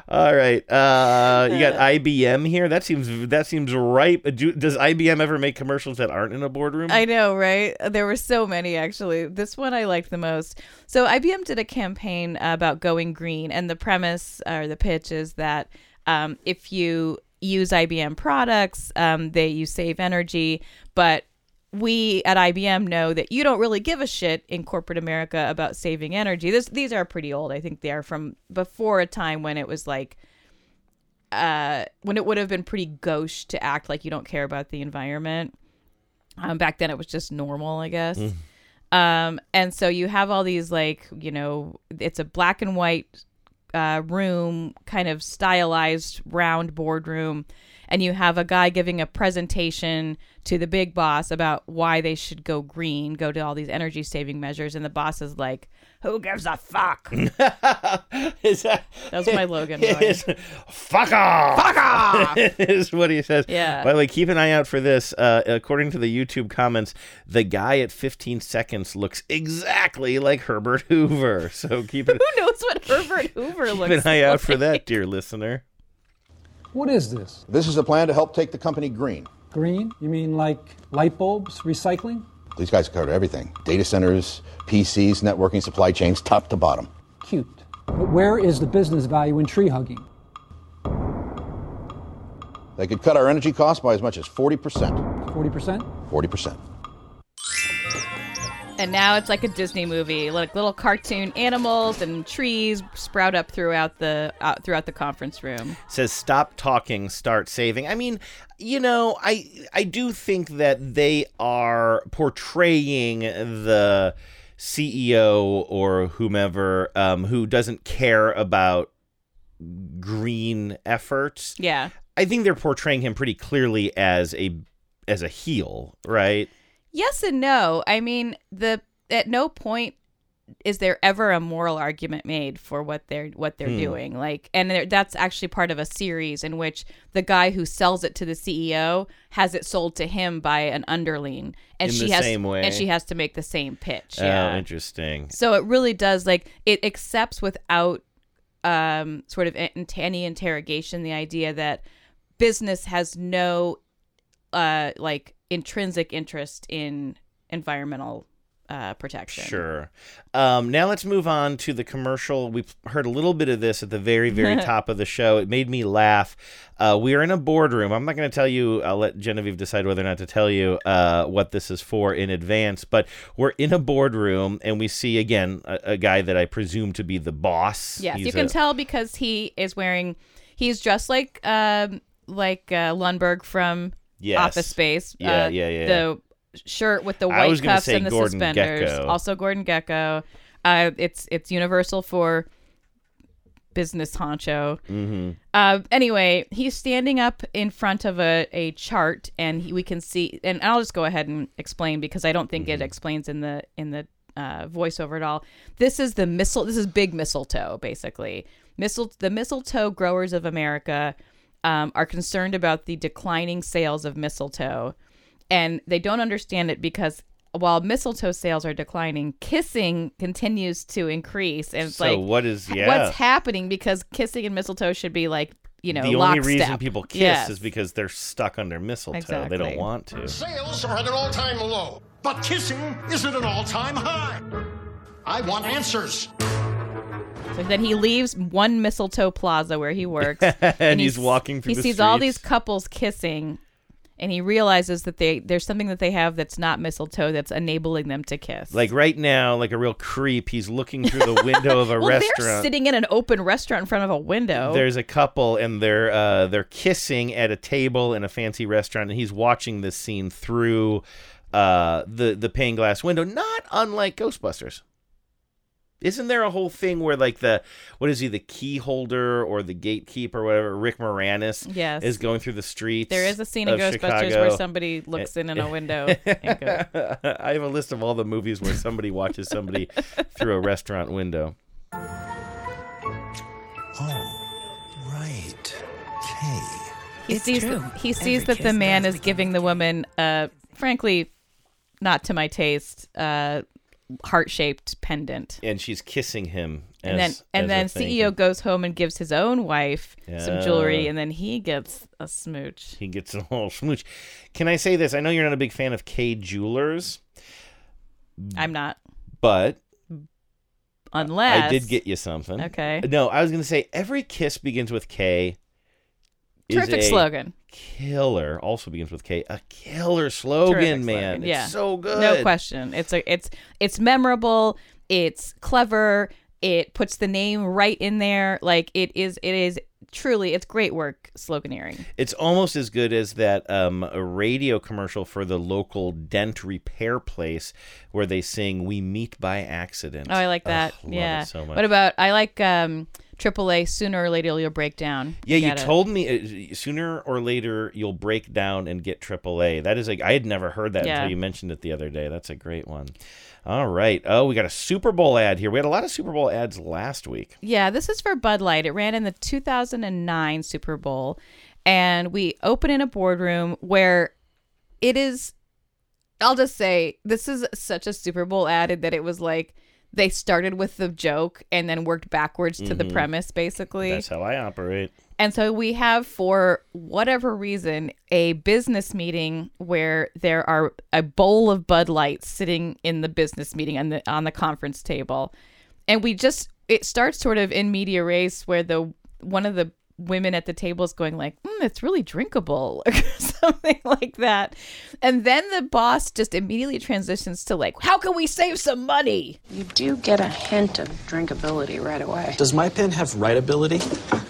All right, uh, you got IBM here. That seems that seems right. Do, does IBM ever make commercials that aren't in a boardroom? I know, right? There were so many actually. This one I liked the most. So IBM did a campaign about going green, and the premise or the pitch is that um, if you use IBM products, um, you save energy, but we at IBM know that you don't really give a shit in corporate America about saving energy. This these are pretty old. I think they are from before a time when it was like uh when it would have been pretty gauche to act like you don't care about the environment. Um, back then it was just normal, I guess. Mm. Um, and so you have all these like, you know, it's a black and white uh, room, kind of stylized round boardroom, and you have a guy giving a presentation to the big boss about why they should go green, go to all these energy saving measures, and the boss is like, "Who gives a fuck?" is that That's my Logan voice. Fuck off! Fuck off! is what he says. Yeah. By the way, keep an eye out for this. Uh, according to the YouTube comments, the guy at 15 seconds looks exactly like Herbert Hoover. So keep it. Who knows what Herbert Hoover keep looks an eye out for that, dear listener. What is this? This is a plan to help take the company green. Green? You mean like light bulbs, recycling? These guys cover everything data centers, PCs, networking, supply chains, top to bottom. Cute. But where is the business value in tree hugging? They could cut our energy costs by as much as 40%. 40%? 40%. And now it's like a Disney movie, like little cartoon animals and trees sprout up throughout the uh, throughout the conference room. says stop talking start saving i mean you know i i do think that they are portraying the ceo or whomever um, who doesn't care about green efforts. Yeah. I think they're portraying him pretty clearly as a as a heel, right? Yes and no. I mean, the at no point is there ever a moral argument made for what they're what they're Hmm. doing. Like, and there- that's actually part of a series in which the guy who sells it to the CEO has it sold to him by an underling, and In she has and she has to make the same pitch. Oh, Yeah. interesting. So it really does like it accepts without um, sort of any interrogation the idea that business has no uh, like intrinsic interest in environmental uh, protection. Sure. Um, now let's move on to the commercial. We heard a little bit of this at the very, very top of the show. It made me laugh. Uh, we are in a boardroom. I'm not going to tell you. I'll let Genevieve decide whether or not to tell you uh, what this is for in advance. But we're in a boardroom, and we see again a, a guy that I presume to be the boss. Yes, He's you can a- tell because he is wearing. He's dressed like um like uh, Lumbergh from Yes. Office Space. Yeah, uh, yeah, yeah. The shirt with the white cuffs and the Gordon suspenders. Gekko. Also Gordon Gekko. Uh, it's it's universal for business honcho. Mm-hmm. Uh, anyway, he's standing up in front of a, a chart, and he, we can see. And I'll just go ahead and explain because I don't think Mm-hmm. it explains in the in the uh, voiceover at all. This is the missile. This is big mistletoe, basically. Mistle the mistletoe growers of America um, are concerned about the declining sales of mistletoe, and they don't understand it because. While mistletoe sales are declining, kissing continues to increase, and it's So like, what is- yeah. what's happening? Because kissing and mistletoe should be like, you know, the only reason lockstep. people kiss Yes. is because they're stuck under mistletoe. They don't want to. Sales are at an all-time low, but kissing is at an all-time high. I want answers. So then he leaves one mistletoe plaza where he works, And he's he's- walking through He sees all these couples kissing, and he realizes that they there's something that they have that's not mistletoe that's enabling them to kiss. Like right now, like a real creep, he's looking through the window of a well, restaurant. they're sitting in an open restaurant in front of a window. There's a couple and they're uh, they're kissing at a table in a fancy restaurant, and he's watching this scene through uh, the the pane glass window, not unlike Ghostbusters. Isn't there a whole thing where like the what is he the key holder or the gatekeeper or whatever Rick Moranis Yes. is going through the streets? there is a scene in Ghostbusters Chicago. where somebody looks in in a window. and goes, I have a list of all the movies where somebody watches somebody through a restaurant window. Oh, right. Okay. he sees he sees that the man is giving the woman, uh, frankly, not to my taste, uh, heart shaped pendant. And she's kissing him. and then and then CEO you. goes home and gives his own wife some jewelry, and then he gets a smooch. He gets a little smooch. Can I say this? I know you're not a big fan of Kay Jewelers, I'm not, but unless I did get you something. Okay. No, I was going to say every kiss begins with K. Terrific a slogan. Killer also begins with K. A killer slogan, Terrific man. slogan. It's yeah, so good. No question. It's a it's it's memorable. It's clever. It puts the name right in there. Like it is. It is truly. It's great work sloganeering. It's almost as good as that um, a radio commercial for the local dent repair place where they sing "We Meet by Accident." Oh, I like that. Ugh, yeah. so much. What about I like um AAA. Sooner or later you'll break down. Yeah, you told me uh, sooner or later you'll break down and get AAA. That is like I had never heard that Yeah. until you mentioned it the other day. That's a great one. All right. Oh, we got a Super Bowl ad here. We had a lot of Super Bowl ads last week. Yeah, this is for Bud Light. It ran in the 2009 Super Bowl, and we open in a boardroom where it is. I'll just say this is such a Super Bowl ad that it was like they started with the joke and then worked backwards to the Mhm. premise, basically. That's how I operate. And so we have, for whatever reason, a business meeting where there are a bowl of Bud Light sitting in the business meeting on the on the conference table, and we just it starts sort of in medias res where the one of the women at the tables going like, mm, "It's really drinkable" or something like that, and then the boss just immediately transitions to like, "How can we save some money?" You do get a hint of drinkability right away. Does my pen have writability?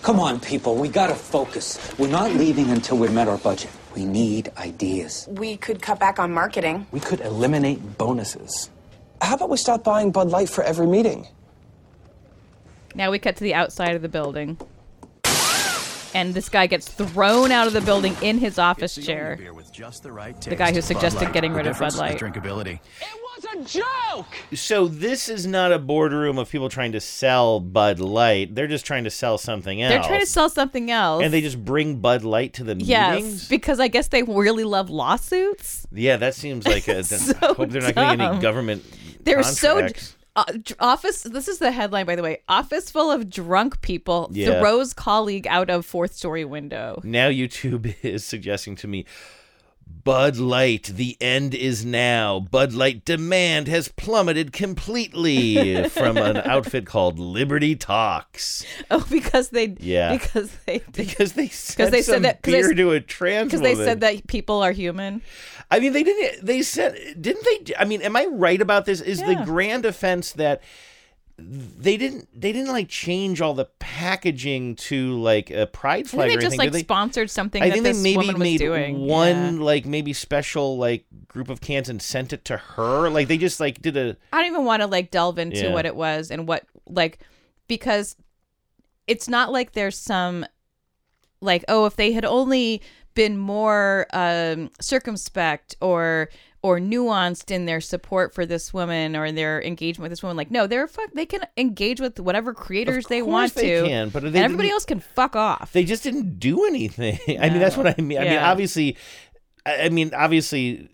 Come on, people, we gotta focus. We're not leaving until we've met our budget. We need ideas. We could cut back on marketing. We could eliminate bonuses. How about we stop buying Bud Light for every meeting? Now we cut to the outside of the building. And this guy gets thrown out of the building in his office chair. The guy who suggested getting rid of Bud Light. drinkability. It was a joke! So this is not a boardroom of people trying to sell Bud Light. They're just trying to sell something else. They're trying to sell something else. and they just bring Bud Light to the yes, meetings. because I guess they really love lawsuits. Yeah, that seems like a. So I hope they're not getting any government. They're so contracts. Uh, office. This is the headline, by the way. Office full of drunk people Yeah. throws colleague out of fourth story window. Now YouTube is suggesting to me. Bud Light, the end is now. Bud Light demand has plummeted completely from an outfit called Liberty Talks. Oh, because they Yeah. because they because they because they said that beer s- to a trans because they said that people are human. I mean, they didn't. They said, didn't they? I mean, am I right about this? Is the grand offense that they didn't? They didn't like change all the packaging to like a pride flag. I think they just like they? sponsored something I that think they maybe made one Yeah. like maybe special like group of cans and sent it to her. Like they just like did a. I don't even want to like delve into Yeah. what it was and what like because it's not like there's some like oh if they had only been more um circumspect or or nuanced in their support for this woman or their engagement with this woman like no they're fuck they can engage with whatever creators they want they to can, but they and everybody else can fuck off They just didn't do anything. I mean, that's what I mean. I mean, obviously, I I mean, obviously,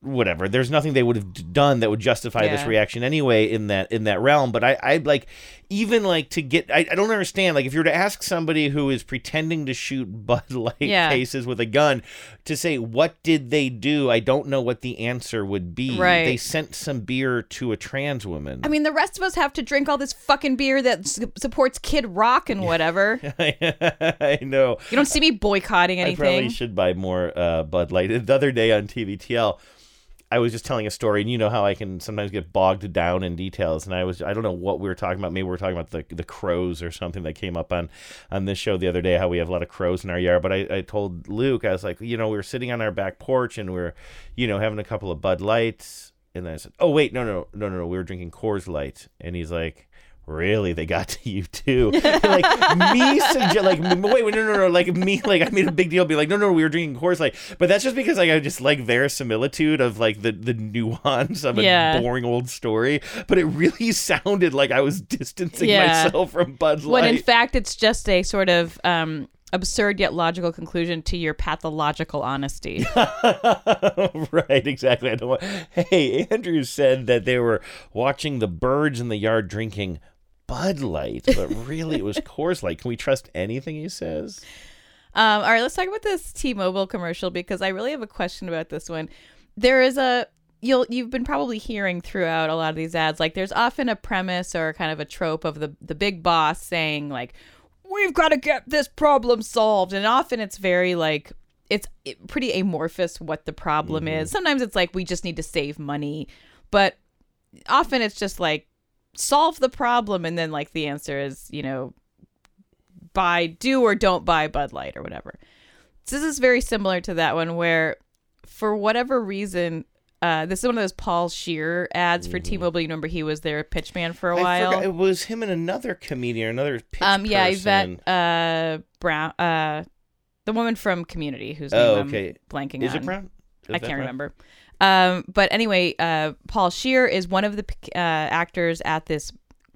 whatever. There's nothing they would have done that would justify this reaction anyway in that in that realm. But I, I like even like to get. I, I don't understand. Like if you were to ask somebody who is pretending to shoot Bud Light Yeah. cases with a gun to say what did they do, I don't know what the answer would be. Right. They sent some beer to a trans woman. I mean, the rest of us have to drink all this fucking beer that su- supports Kid Rock and whatever. I know. You don't see me boycotting anything I probably should buy more uh, Bud Light. The other day on TVTL, I was just telling a story, and you know how I can sometimes get bogged down in details. And I was, I don't know what we were talking about. Maybe we were talking about the the crows or something that came up on on this show the other day. How we have a lot of crows in our yard. But I, I told Luke, I was like, you know, we were sitting on our back porch and we are you know, having a couple of Bud Lights. And then I said, oh wait, no, no, no, no, no, we were drinking Coors Light. And he's like. Really, they got to you too. like me, suggest, like wait, wait, no, no, no, like me, like I made a big deal, be like, no, no, we were drinking Coors Light, but that's just because like I just like verisimilitude of like the the nuance of a Yeah. boring old story. But it really sounded like I was distancing Yeah. myself from Bud light when in fact it's just a sort of um, absurd yet logical conclusion to your pathological honesty. right, exactly. I don't want. Hey, Andrew said that they were watching the birds in the yard drinking Bud Light, but really it was Coors Light. Can we trust anything he says? Um, all right, let's talk about this T-Mobile commercial because I really have a question about this one. There is a you'll you've been probably hearing throughout a lot of these ads like there's often a premise or kind of a trope of the the big boss saying like we've got to get this problem solved and often it's very like it's pretty amorphous what the problem is. Sometimes it's like we just need to save money, but often it's just like solve the problem and then like the answer is, you know, buy do or don't buy Bud Light or whatever. So this is very similar to that one where for whatever reason uh, this is one of those Paul Scheer ads for T-Mobile. You remember he was their pitch man for a Mm-hmm. While. forgot, it was him and another comedian, another pitch um, yeah, person. Yvette uh, Brown, uh, the woman from Community, whose name Oh, I'm okay. blanking Is on. it Brown? I can't Brown? remember. Um, but anyway, uh, Paul Scheer is one of the uh, actors at this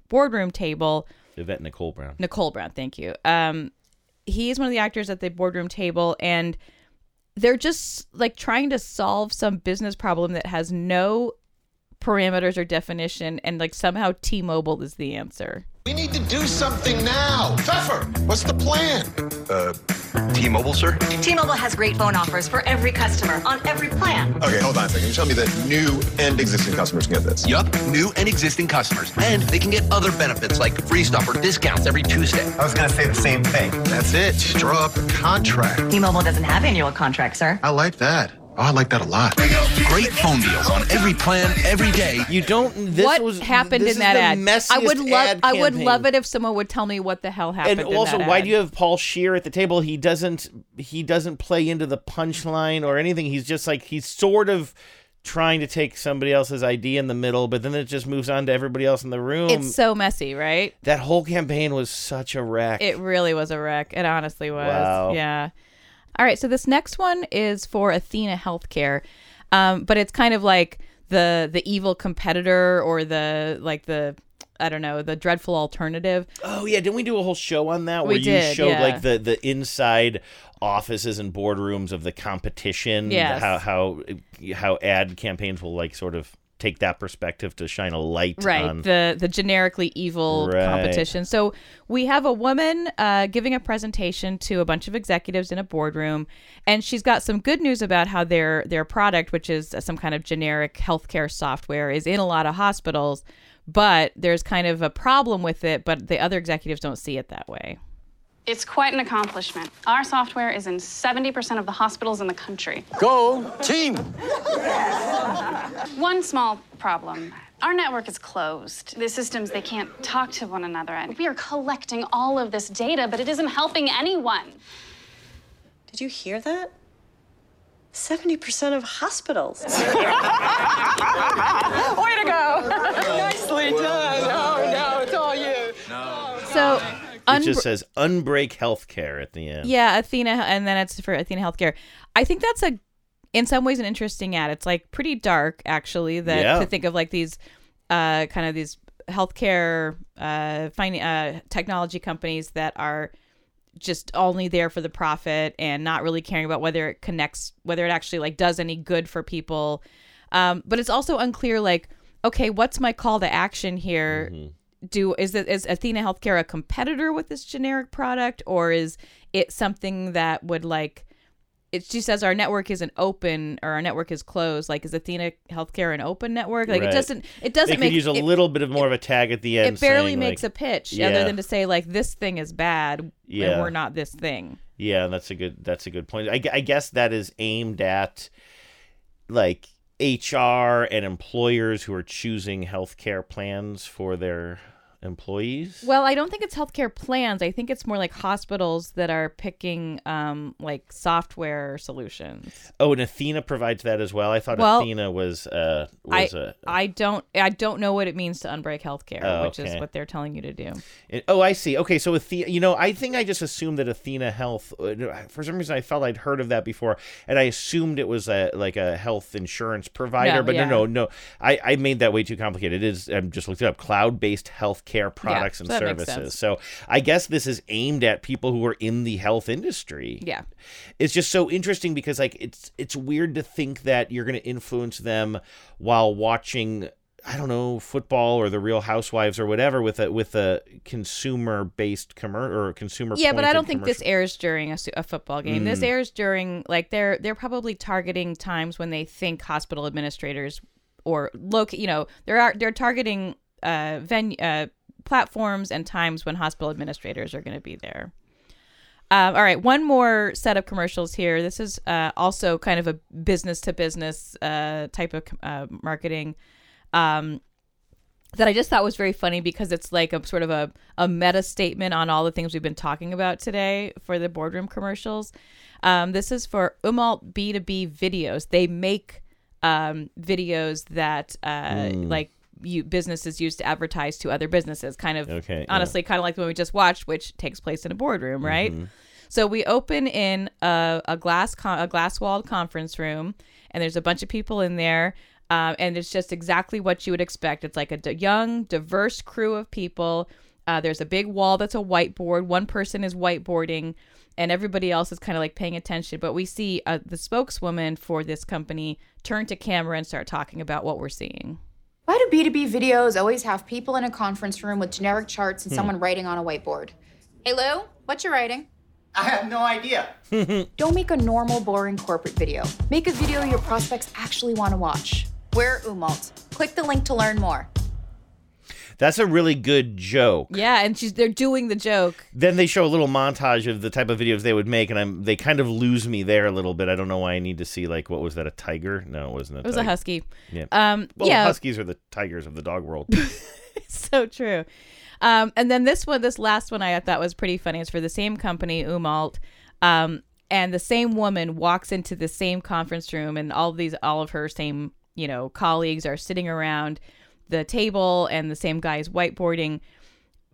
boardroom table. Yvette Nicole Brown. Nicole Brown, thank you. Um, he is one of the actors at the boardroom table, and they're just like trying to solve some business problem that has no parameters or definition, and like somehow T-Mobile is the answer. We need to do something now. Pfeffer, what's the plan? Uh, T-Mobile, sir? T-Mobile has great phone offers for every customer on every plan. Okay, hold on a second. You tell me that new and existing customers can get this. Yup, new and existing customers. And they can get other benefits like free stuff or discounts every Tuesday. I was gonna say the same thing. That's it. Draw up a contract. T-Mobile doesn't have annual contracts, sir. I like that. Oh, I like that a lot. Great phone deals on every plan, every day. You don't. This what was happened this in is that the ad? I would love. I would love it if someone would tell me what the hell happened. and in also that why ad. do you have paul scheer at the table he doesn't he doesn't play into the punchline or anything he's just like he's sort of trying to take somebody else's ID in the middle, but then it just moves on to everybody else in the room. It's so messy, right? that whole campaign was such a wreck. It really was a wreck. It honestly was. Wow. Yeah. All right. So this next one is for Athena Healthcare, um, but it's kind of like the the evil competitor or the like the I don't know the dreadful alternative. Oh yeah, didn't we do a whole show on that We where you did, showed yeah. like the the inside offices and boardrooms of the competition? Yeah, How how how ad campaigns will like sort of take that perspective to shine a light right on the the generically evil Right. competition so we have a woman uh, giving a presentation to a bunch of executives in a boardroom and she's got some good news about how their their product which is some kind of generic healthcare software is in a lot of hospitals but there's kind of a problem with it but the other executives don't see it that way It's quite an accomplishment. Our software is in 70% of the hospitals in the country. Go team! One small problem. Our network is closed. The systems, they can't talk to one another. And we are collecting all of this data, but it isn't helping anyone. Did you hear that? 70% of hospitals. Way to go! Nicely done. Oh no, it's all you. so it just says unbreak healthcare at the end. Yeah, Athena, and then it's for Athena Healthcare. I think that's a, in some ways, an interesting ad. It's like pretty dark, actually. That Yeah. to think of like these, uh, kind of these healthcare, uh, fin- uh, technology companies that are just only there for the profit and not really caring about whether it connects, whether it actually like does any good for people. Um, but it's also unclear, like, okay, what's my call to action here? Do is it is Athena Healthcare a competitor with this generic product or is it something that would like it she says our network isn't open or our network is closed like is Athena Healthcare an open network like Right. it doesn't it doesn't They make could use a it, little bit of more of a tag at the end. it barely saying, makes like, a pitch yeah. other than to say like this thing is bad Yeah. and we're not this thing Yeah, that's a good that's a good point. I, I guess that is aimed at like HR and employers who are choosing healthcare plans for their employees. Well, I don't think it's healthcare plans. I think it's more like hospitals that are picking um like software solutions. Oh, and Athena provides that as well. I thought Well, Athena was uh I was a I don't I don't know what it means to unbreak healthcare, Oh, which is what they're telling you to do. It- oh, I see. Okay, so Athena, you know, I think I just assumed that Athena Health. uh, For some reason, I felt I'd heard of that before, and I assumed it was a like a health insurance provider. No, but yeah. no, no, no. I, I made that way too complicated. It is. I just looked it up. Cloud-based healthcare products so and makes services. So I guess this is aimed at people who are in the health industry. Yeah. It's just so interesting because like it's it's weird to think that you're going to influence them while watching I don't know football or the Real Housewives or whatever with a with a consumer based commer or consumer. Yeah, but I don't think this airs during a, a football game. This Mm. airs during like they're they're probably targeting times when they think hospital administrators or loc you know they're they're targeting uh venue uh platforms and times when hospital administrators are going to be there. Um, all right, one more set of commercials here. This is uh, also kind of a business to business uh, type of uh, marketing. Um, that I just thought was very funny because it's like a sort of a, a meta statement on all the things we've been talking about today for the boardroom commercials. Um, this is for Umault B2B videos. They make um, videos that uh, Mm. like you businesses use to advertise to other businesses. Kind of Okay, yeah. honestly, kind of like the one we just watched, which takes place in a boardroom, right? Mhm. So we open in a, a glass con- a glass walled conference room, and there's a bunch of people in there, um, and it's just exactly what you would expect. It's like a d- young, diverse crew of people. Uh, there's a big wall that's a whiteboard. One person is whiteboarding, and everybody else is kind of like paying attention. But we see uh, the spokeswoman for this company turn to camera and start talking about what we're seeing. Why do B2B videos always have people in a conference room with generic charts and Hmm. someone writing on a whiteboard? Hey Lou, what you writing? I have no idea. Don't make a normal, boring corporate video. Make a video your prospects actually want to watch. We're Umault. Click the link to learn more. That's a really good joke. Yeah, and she's they're doing the joke. Then they show a little montage of the type of videos they would make, and I'm they kind of lose me there a little bit. I don't know why I need to see like what was that a tiger? No, it wasn't. A It was a husky. Yeah. Um, well, yeah. huskies are the tigers of the dog world. It's so true. Um, and then this one, this last one I thought was pretty funny. It's for the same company, Umault. Um, and the same woman walks into the same conference room and all of these, all of her same you know, colleagues are sitting around the table and the same guy is whiteboarding.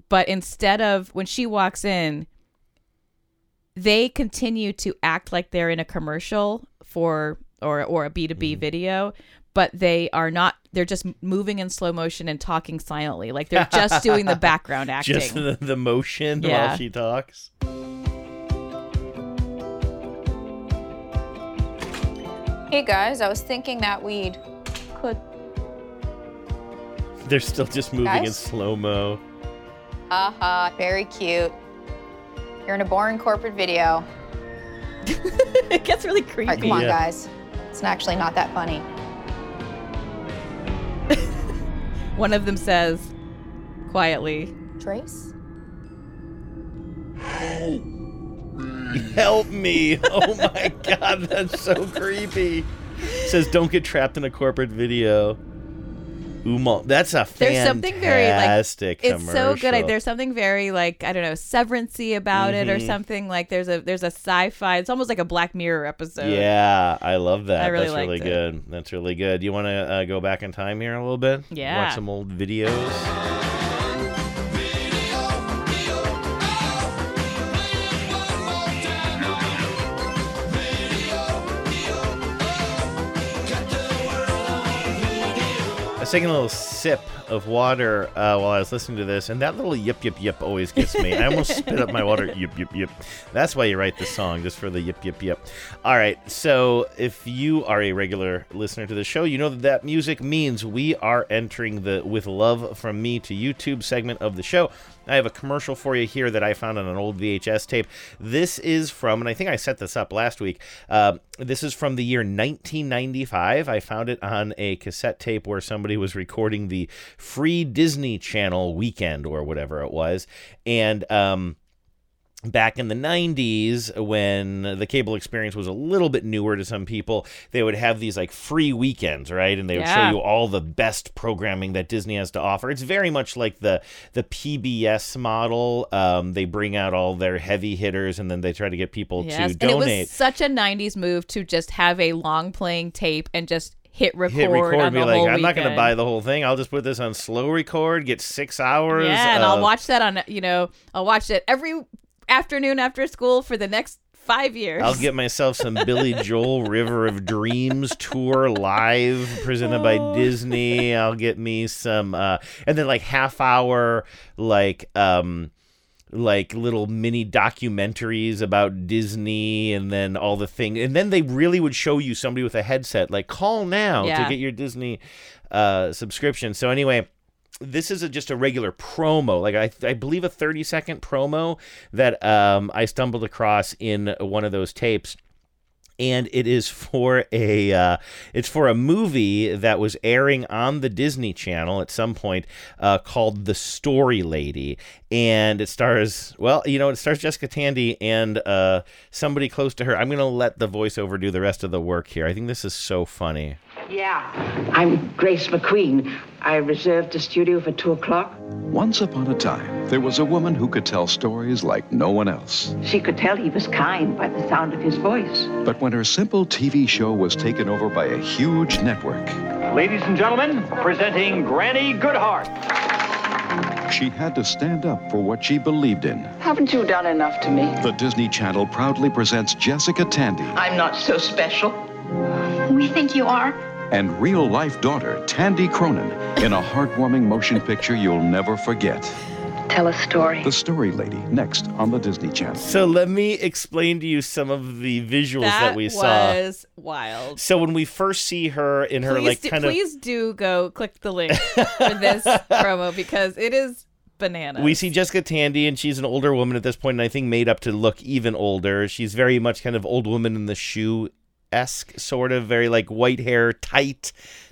But instead of when she walks in, they continue to act like they're in a commercial for or or a B2B Mm-hmm. video, but they are not they're just moving in slow motion and talking silently. Like they're just doing the background acting. Just the, the motion Yeah. while she talks. Hey guys, I was thinking that we'd could. They're still just moving in slow mo. Haha, uh-huh, very cute. You're in a boring corporate video. it gets really creepy. All right, come on, Yeah. guys. It's actually not that funny. One of them says quietly, Trace? Help me. Oh my god, that's so creepy. Says don't get trapped in a corporate video. Uma, that's a fantastic There's something very like it's so good. I- There's something very like I don't know, severancy about it or Mhm. something. Like there's a there's a sci-fi. It's almost like a Black Mirror episode. Yeah, I love that. I really That's really it. good. That's really good. You want to uh, go back in time here a little bit? Yeah. Watch some old videos. Taking a little sip of water uh, while I was listening to this, and that little yip yip yip always gets me. I almost spit up my water. Yip yip yip. That's why you write the song, just for the yip yip yip. All right. So if you are a regular listener to the show, you know that that music means we are entering the "With Love from Me" to YouTube segment of the show. I have a commercial for you here that I found on an old VHS tape. This is from, and I think I set this up last week. Uh, this is from the year 1995. I found it on a cassette tape where somebody was recording the free Disney Channel weekend or whatever it was. And, um, back in the 90s when the cable experience was a little bit newer to some people they would have these like free weekends right and they would Yeah. show you all the best programming that disney has to offer it's very much like the the pbs model um, they bring out all their heavy hitters and then they try to get people Yes. to And it donate was such a '90s move to just have a long playing tape and just hit record, hit record be like i'm not going to buy the whole thing i'll just put this on slow record get six hours Yeah, and I'll watch that on you know I'll watch it every afternoon after school for the next five years. I'll get myself some Billy Joel River of Dreams tour live presented Oh. by Disney. I'll get me some uh and then like half hour like um like little mini documentaries about Disney and then all the thing and then they really would show you somebody with a headset like call now to get your Disney uh subscription. So anyway, this is a, just a regular promo, like I, I believe a 30 second promo that um, I stumbled across in one of those tapes. And it is for a uh, it's for a movie that was airing on the Disney Channel at some point uh, called The Story Lady, and it stars well, you know, it stars Jessica Tandy and uh, somebody close to her. I'm gonna let the voiceover do the rest of the work here. I think this is so funny. Yeah, I'm Grace McQueen. I reserved the studio for two o'clock. Once upon a time, there was a woman who could tell stories like no one else. She could tell he was kind by the sound of his voice. But when her simple TV show was taken over by a huge network, Ladies and gentlemen, presenting Granny Goodhart. she had to stand up for what she believed in. Haven't you done enough to me? The Disney Channel proudly presents Jessica Tandy I'm not so special. We think you are. And real life daughter Tandy Cronyn in a heartwarming motion picture you'll never forget. Tell a story. The Story Lady, next on the Disney Channel. So let me explain to you some of the visuals that, that we saw. was wild. So when we first see her in her please like do, kind of please do go click the link for this promo because it is bananas. we see Jessica Tandy and she's an older woman at this point and I think made up to look even older. She's very much kind of old woman in the shoe esque sort of very like white hair, tight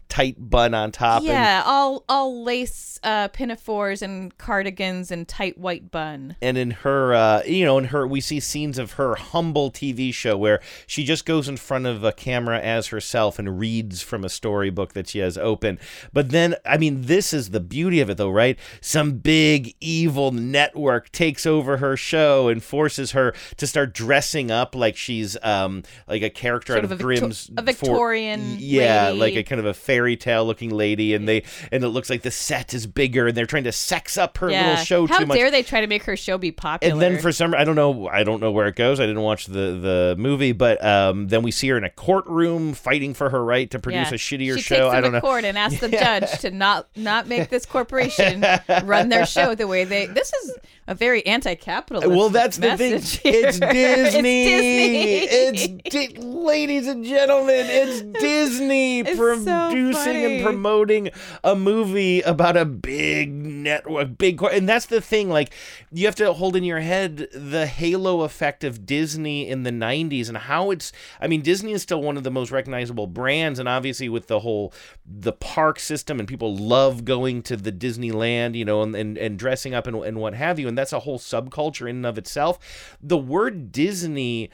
tight bun on top and yeah, all all lace uh, pinafores and cardigans and tight white bun. and in her uh, you know in her we see scenes of her humble tv show where she just goes in front of a camera as herself and reads from a storybook that she has open but then i mean this is the beauty of it though right some big evil network takes over her show and forces her to start dressing up like she's um like a character Sort out of a grimm's a Victorian yeah lady. like a kind of a fairy tale looking lady, and they and it looks like the set is bigger, and they're trying to sex up her little show How too much. dare they try to make her show be popular? And then for some, I don't know, I don't know where it goes. I didn't watch the the movie, but um, then we see her in a courtroom fighting for her right to produce Yeah. a shittier she show. I don't know. court and ask the judge to not not make this corporation run their show the way they. This is a very anti-capitalist. Well, that's the thing. here. It's Disney. It's It's Di- ladies and gentlemen, it's Disney It's so producing funny. and promoting a movie about a big network, big, cor- and that's the thing. Like, you have to hold in your head the halo effect of Disney in the '90s and how it's. I mean, Disney is still one of the most recognizable brands, and obviously with the whole the park system and people love going to the Disneyland, you know, and and, and dressing up and, and what have you, and that's a whole subculture in and of itself. The word Disney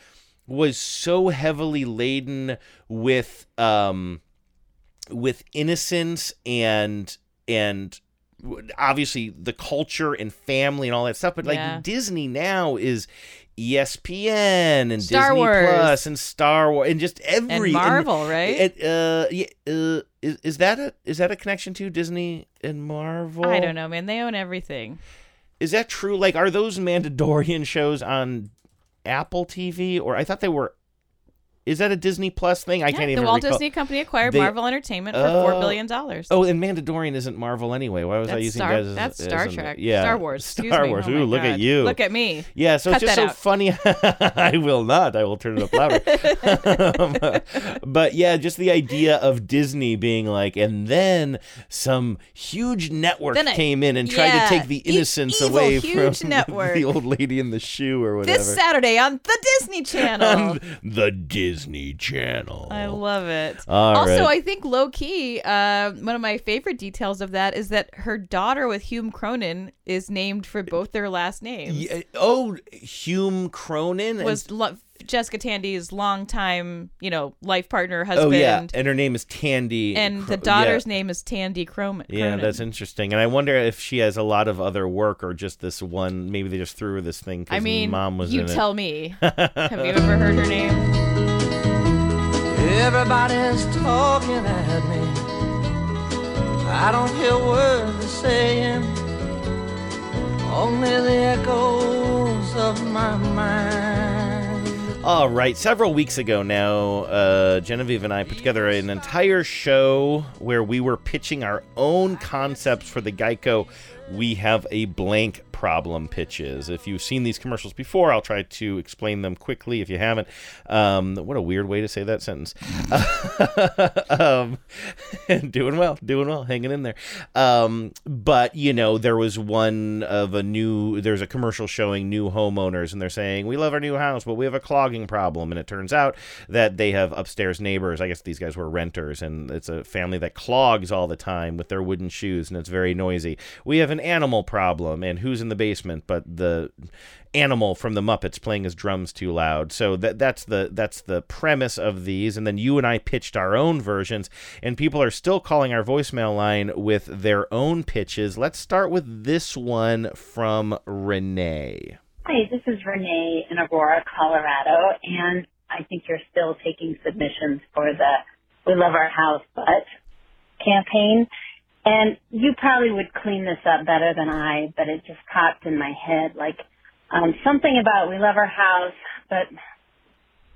was so heavily laden with um with innocence and and obviously the culture and family and all that stuff but like Yeah. Disney now is ESPN and Star Disney Wars. Plus and Star Wars and just every Marvel, right? It, uh, yeah, uh, is is that a is that a connection to Disney and Marvel? I don't know, man. They own everything. Is that true? Like, are those Mandalorian shows on Apple TV, or I thought they were? Is that a Disney Plus thing? I Yeah, can't even. the. Walt recall. Disney Company acquired They- Marvel Entertainment for four Oh. billion dollars. Oh, and Mandalorian isn't Marvel anyway. Why was I using Star- that as that's as Star an- Trek. Yeah, Star Wars. Star. Wars. Oh Ooh, look at you. Look at me. Yeah, so Cut it's just so out. funny. I will not. I will turn it up louder. Um, but yeah, just the idea of Disney being like, and then some huge network came in and tried to take the e- innocence evil, away huge from network. the old lady in the shoe or whatever. This Saturday on the Disney Channel. the Disney Channel. I love it. All also, right. I think low key, uh, one of my favorite details of that is that her daughter with Hume Cronyn is named for both their last names. Yeah, oh, Hume Cronyn and- Was lo- Jessica Tandy's longtime, you know, life partner, husband. Oh yeah, and her name is Tandy. And Cro- the daughter's yeah. name is Tandy Cronyn. Yeah, that's interesting. And I wonder if she has a lot of other work or just this one. Maybe they just threw her this thing because I mean, mom was you tell it. me. Have you ever heard her name? Everybody's talking at me. I don't hear words they're saying, only the echoes of my mind. All right, several weeks ago now, uh, Genevieve and I put together an entire show where we were pitching our own concepts for the Geico We Have a Blank Problem pitches. If you've seen these commercials before, I'll try to explain them quickly if you haven't. Um, what a weird way to say that sentence. um, doing well, doing well, hanging in there. Um, but, you know, there was one of a new, there's a commercial showing new homeowners, and they're saying, We love our new house, but we have a clogging problem. And it turns out that they have upstairs neighbors. I guess these guys were renters, and it's a family that clogs all the time with their wooden shoes, and it's very noisy. We have an animal problem, and who's in the basement but the animal from the Muppets playing his drums too loud. So that that's the that's the premise of these and then you and I pitched our own versions and people are still calling our voicemail line with their own pitches. Let's start with this one from Renee. Hi, this is Renee in Aurora, Colorado, and I think you're still taking submissions for the We Love Our House But campaign. And you probably would clean this up better than I, but it just popped in my head. Like, um, something about we love our house, but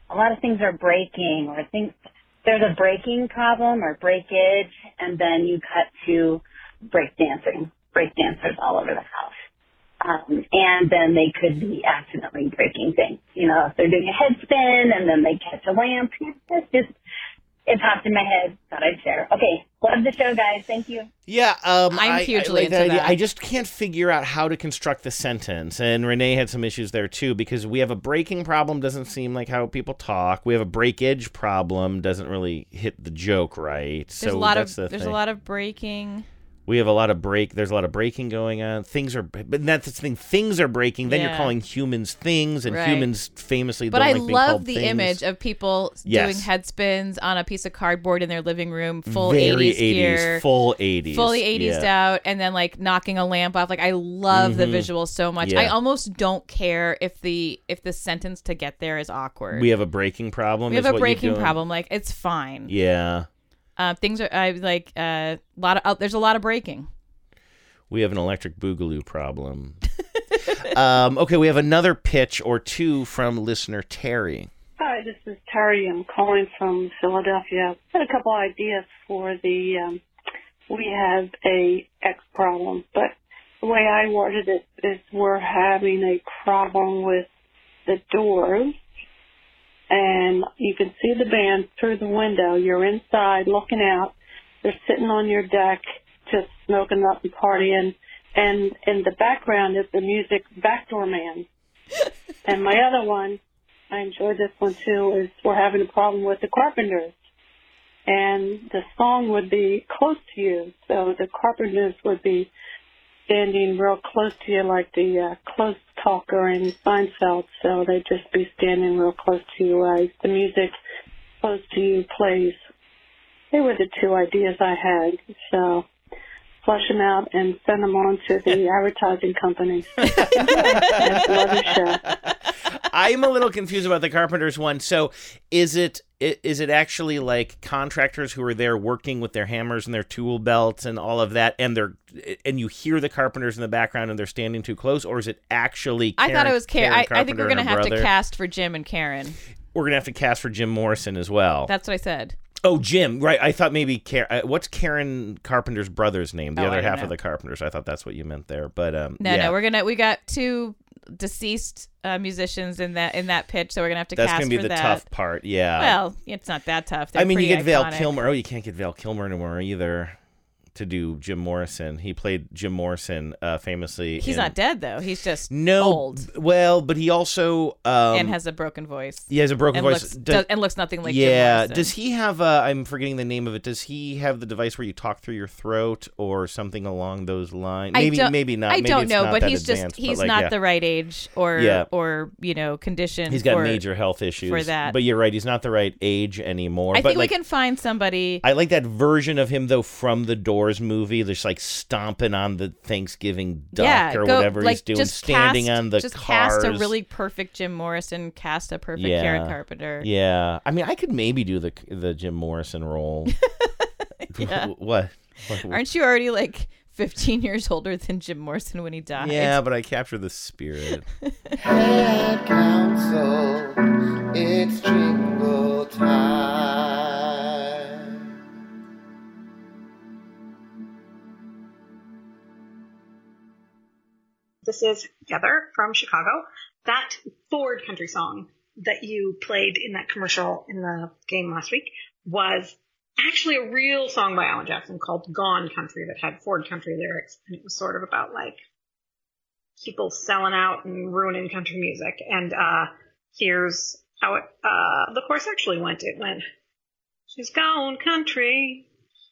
a lot of things are breaking or things, there's a breaking problem or breakage, and then you cut to break dancing, break dancers all over the house. Um, and then they could be accidentally breaking things. You know, if they're doing a head spin and then they catch a lamp, it's just, it popped in my head. Thought I'd share. Okay, love the show, guys. Thank you. Yeah, um, I'm I- I hugely like into that idea. that. I just can't figure out how to construct the sentence, and Renee had some issues there too because we have a breaking problem. Doesn't seem like how people talk. We have a breakage problem. Doesn't really hit the joke right. There's so a lot that's of the there's thing. a lot of breaking. We have a lot of break. There's a lot of breaking going on. Things are, but that's the thing. Things are breaking. Then you're calling humans things, and Right. humans famously But I like love the things. image of people Yes. doing head spins on a piece of cardboard in their living room, full Very 80s, 80s, gear, full 80s, fully 80s yeah. out, and then like knocking a lamp off. Like I love the Mhm. visual so much. Yeah. I almost don't care if the if the sentence to get there is awkward. We have a breaking problem. We have a breaking problem. Like it's fine. Yeah. Uh, things are I like a lot of uh, there's a lot of breaking. We have an electric boogaloo problem. um, okay, we have another pitch or two from listener Terry. Hi, this is Terry. I'm calling from Philadelphia. I had a couple ideas for the um, we have a X problem, but the way I worded it is we're having a problem with the doors and you can see the band through the window. You're inside looking out. They're sitting on your deck just smoking up and partying. And in the background is the music Backdoor Man. and my other one, I enjoyed this one too, is we're having a problem with the Carpenters. And the song would be close to you. So the Carpenters would be standing real close to you like the uh, close talker in Seinfeld. So they'd just be standing real close to you as the music close to you plays. They were the two ideas I had. So flush them out and send them on to the advertising companies. Love show. I'm a little confused about the Carpenters one. So, is it i- is it actually like contractors who are there working with their hammers and their tool belts and all of that, and they're and you hear the Carpenters in the background and they're standing too close, or is it actually? I thought it was Karen. I, I think we're gonna and her have to cast for Jim and Karen. We're gonna have to cast for Jim Morrison as well. That's what I said. Oh, Jim, right? I thought maybe Karen. Uh, what's Karen Carpenter's brother's name? The Oh, I other don't half know. of the Carpenters. I thought that's what you meant there, but um, No, yeah. no, we're gonna we got two deceased uh, musicians in that in that pitch, so we're gonna have to That's cast gonna be for the that. tough part. Yeah. Well, it's not that tough. They're I mean, you pretty get Val iconic. Kilmer. Oh, you can't get Val Kilmer anymore either to do Jim Morrison. He played Jim Morrison uh, famously. He's in- not dead though. He's just No, old well, but he also um, and has a broken voice. he has a broken and voice. looks, Does- does- and looks nothing like Jim yeah. Does he have? Uh, I'm forgetting the name of it. Does he have the device where you talk through your throat or something along those lines? I Maybe, maybe not. I Maybe don't know, but he's advanced, just he's like, not yeah. the right age or Yeah. or you know condition. He's got for, major health issues for that. But you're right. He's not the right age anymore. I but think like, we can find somebody. I like that version of him though from the Doors movie. Just like stomping on the Thanksgiving duck yeah, or go, whatever like, he's doing, just standing cast, on the just cars. cast a really perfect Jim Morrison, cast a perfect yeah. Karen Carpenter. Yeah, I mean, I could maybe do the the Jim Morrison role. Yeah. what? What- Aren't you already like 15 years older than Jim Morrison when he died? Yeah, but I capture the spirit. Ad Council, it's jingle time. This is Heather from Chicago. That Ford country song that you played in that commercial in the game last week was actually a real song by Alan Jackson called Gone Country that had Ford country lyrics. And it was sort of about like people selling out and ruining country music. And, uh, here's how it, uh, the chorus actually went. It went, she's gone country.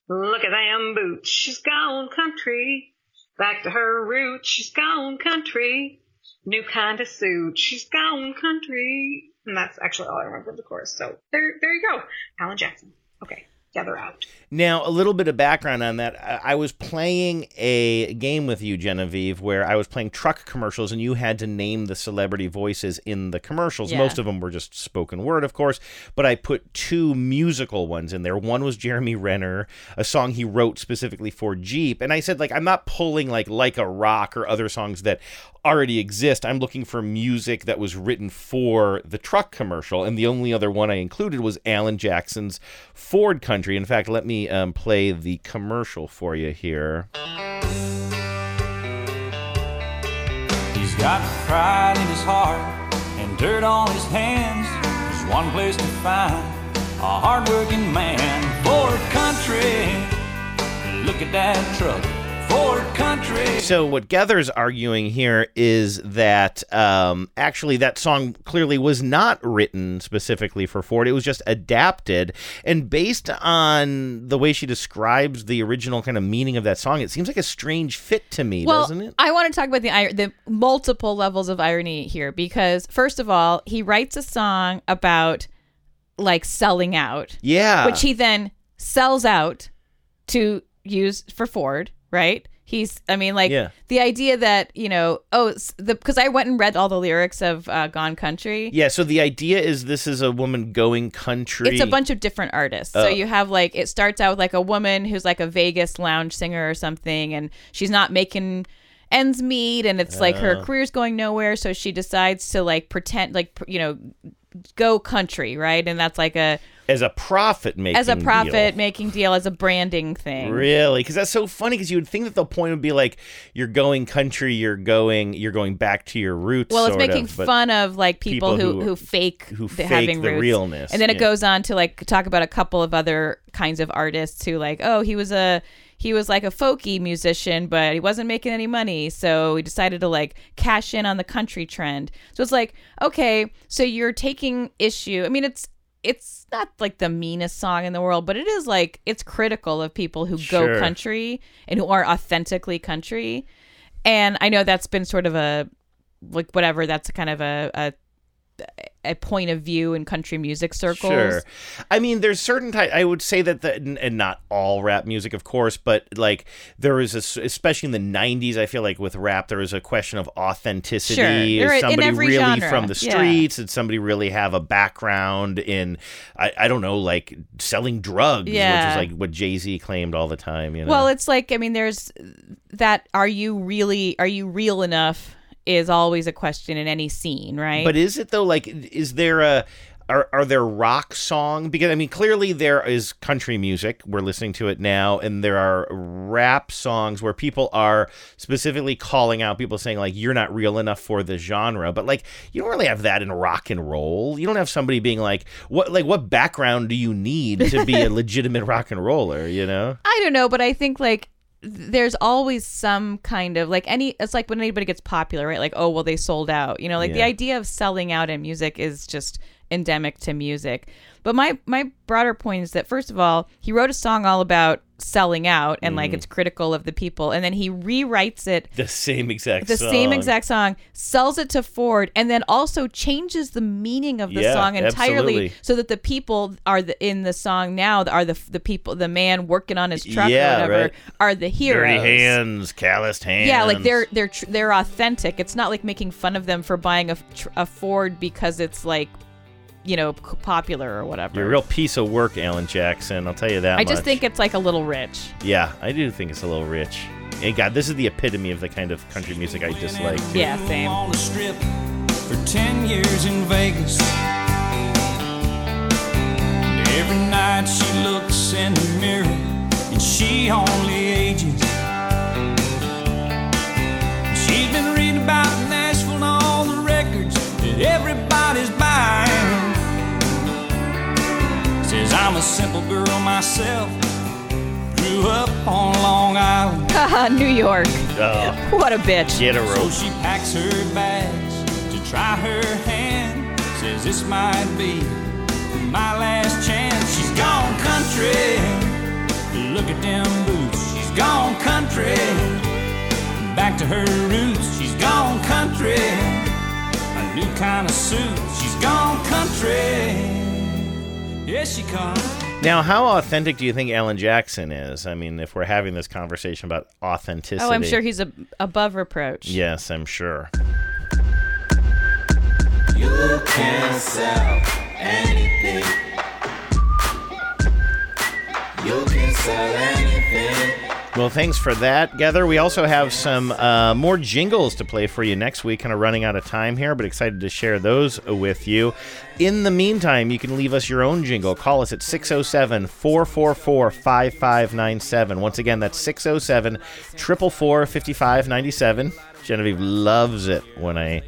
Look at them boots. She's gone country. Back to her roots. She's gone country. New kind of suit. She's gone country. And that's actually all I remember of the chorus. So there, there you go. Alan Jackson. Okay. Gather out. Now, a little bit of background on that. I I was playing a game with you, Genevieve, where I was playing truck commercials, and you had to name the celebrity voices in the commercials. Yeah. Most of them were just spoken word, of course, but I put two musical ones in there. One was Jeremy Renner, a song he wrote specifically for Jeep, and I said, like, I'm not pulling like like a rock or other songs that already exist. I'm looking for music that was written for the truck commercial, and the only other one I included was Alan Jackson's Ford Country. In fact, let me um, play the commercial for you here. He's got pride in his heart and dirt on his hands. There's one place to find a hardworking man. Ford Country. Look at that truck. Ford Country. So what Heather's arguing here is that um, actually that song clearly was not written specifically for Ford. It was just adapted, and based on the way she describes the original kind of meaning of that song, it seems like a strange fit to me, well, doesn't it? I want to talk about the the multiple levels of irony here because first of all, he writes a song about like selling out. Yeah. Which he then sells out to use for Ford, right? He's, I mean, like Yeah. the idea that you know, oh, the because I went and read all the lyrics of uh, Gone Country. Yeah, so the idea is this is a woman going country. It's a bunch of different artists. Oh. So you have like it starts out with like a woman who's like a Vegas lounge singer or something, and she's not making ends meet, and it's like her Oh. career's going nowhere. So she decides to like pretend, like pr- you know, go country, right? And that's like a as a profit making as a deal. profit making deal, as a branding thing. Really? Because that's so funny. Because you would think that the point would be like you're going country, you're going, you're going back to your roots. Well, it's making of, fun of like people, people who, who- fake who fake having the roots. realness, and then it yeah. goes on to like talk about a couple of other kinds of artists who like, oh, he was a he was like a folky musician, but he wasn't making any money, so he decided to like cash in on the country trend. So it's like, okay, so you're taking issue. I mean, it's it's not like the meanest song in the world, but it is like it's critical of people who Sure. go country and who are authentically country. And I know that's been sort of a like whatever that's kind of a a, a point of view in country music circles. Sure. I mean, there's certain type. I would say that the and- not all rap music, of course, but like there is a, especially in the '90s. I feel like with rap, there was a question of authenticity. Sure. Is somebody really genre, from the yeah. streets? Did somebody really have a background in, I, I don't know, like selling drugs, Yeah. which is like what Jay Z claimed all the time. You know. Well, it's like I mean, there's that. Are you really? Are you real enough? Is always a question in any scene, right? But is it though? Like, is there a are are there rock song? Because I mean, clearly there is country music. We're listening to it now, and there are rap songs where people are specifically calling out people saying like, "You're not real enough for the genre." But like, you don't really have that in rock and roll. You don't have somebody being like, "What like what background do you need to be a legitimate rock and roller?" You know? I don't know, but I think like there's always some kind of like any it's like when anybody gets popular, right? Like, oh well they sold out. You know, like the idea of selling out in music is just endemic to music. But my my broader point is that first of all, he wrote a song all about selling out and like Mhm. it's critical of the people and then he rewrites it The same exact the same song. exact song, sells it to Ford, and then also changes the meaning of the Yeah, song entirely, absolutely. so that the people are the in the song now are the the people, the man working on his truck Yeah, or whatever, right. are the heroes. Dirty hands, calloused hands. Yeah, like they're they're tr- they're authentic. It's not like making fun of them for buying a, a Ford because it's like, you know, popular or whatever. You're a real piece of work, Alan Jackson. I'll tell you that. I just think it's like a little rich. Yeah, I do think it's a little rich. And God, this is the epitome of the kind of country music I dislike. too. Yeah, same. on the strip for 10 years in Vegas. Every night she looks in the mirror and she only ages. She's been reading about Nashville and all the records that everybody's buying. Says I'm a simple girl myself. Grew up on Long Island. Haha, New York. Oh, What a bitch. get a So she packs her bags to try her hand. Says this might be my last chance. She's gone country. Look at them boots. She's gone country. Back to her roots. She's gone country. A new kind of suit. She's gone country. Yes, she comes. Now, how authentic do you think Alan Jackson is? I mean, if we're having this conversation about authenticity. Oh, I'm sure he's a, above reproach. Yes, I'm sure. You can sell anything. You can sell anything. Well, thanks for that, Heather. We also have some uh, more jingles to play for you next week. Kind of running out of time here, but excited to share those with you. In the meantime, you can leave us your own jingle. Call us at 607 444 5597. Once again, that's 607 444 5597. Genevieve loves it when I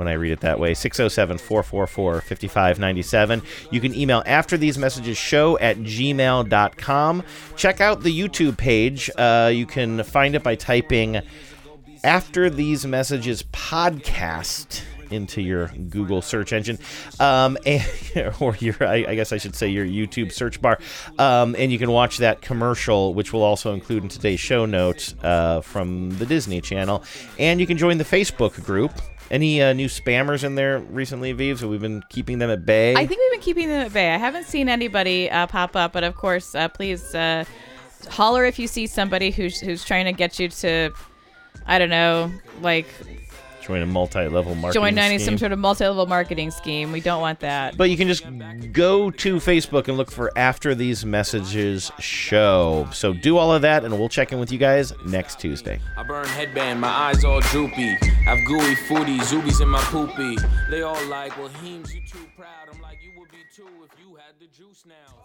when I read it that way. 607 444 5597. You can email after these messages show at gmail.com. Check out the YouTube page. Uh, you can find it by typing after these messages podcast into your Google search engine, um, and, or your, I, I guess I should say your YouTube search bar, um, and you can watch that commercial, which we'll also include in today's show notes uh, from the Disney Channel, and you can join the Facebook group. Any uh, new spammers in there recently, Vieves? Have we been keeping them at bay? I think we've been keeping them at bay. I haven't seen anybody uh, pop up, but of course, uh, please uh, Holler if you see somebody who's who's trying to get you to, I don't know, like Join a multi-level marketing join any scheme. some sort of multi-level marketing scheme. We don't want that. But you can just go to Facebook and look for After These Messages Show. So do all of that, and we'll check in with you guys next Tuesday. I burn headband, my eyes all droopy. Have gooey foodie, zoobies in my poopy. They all like, well, Heems, you too proud. I'm like, you would be too if you had the juice now.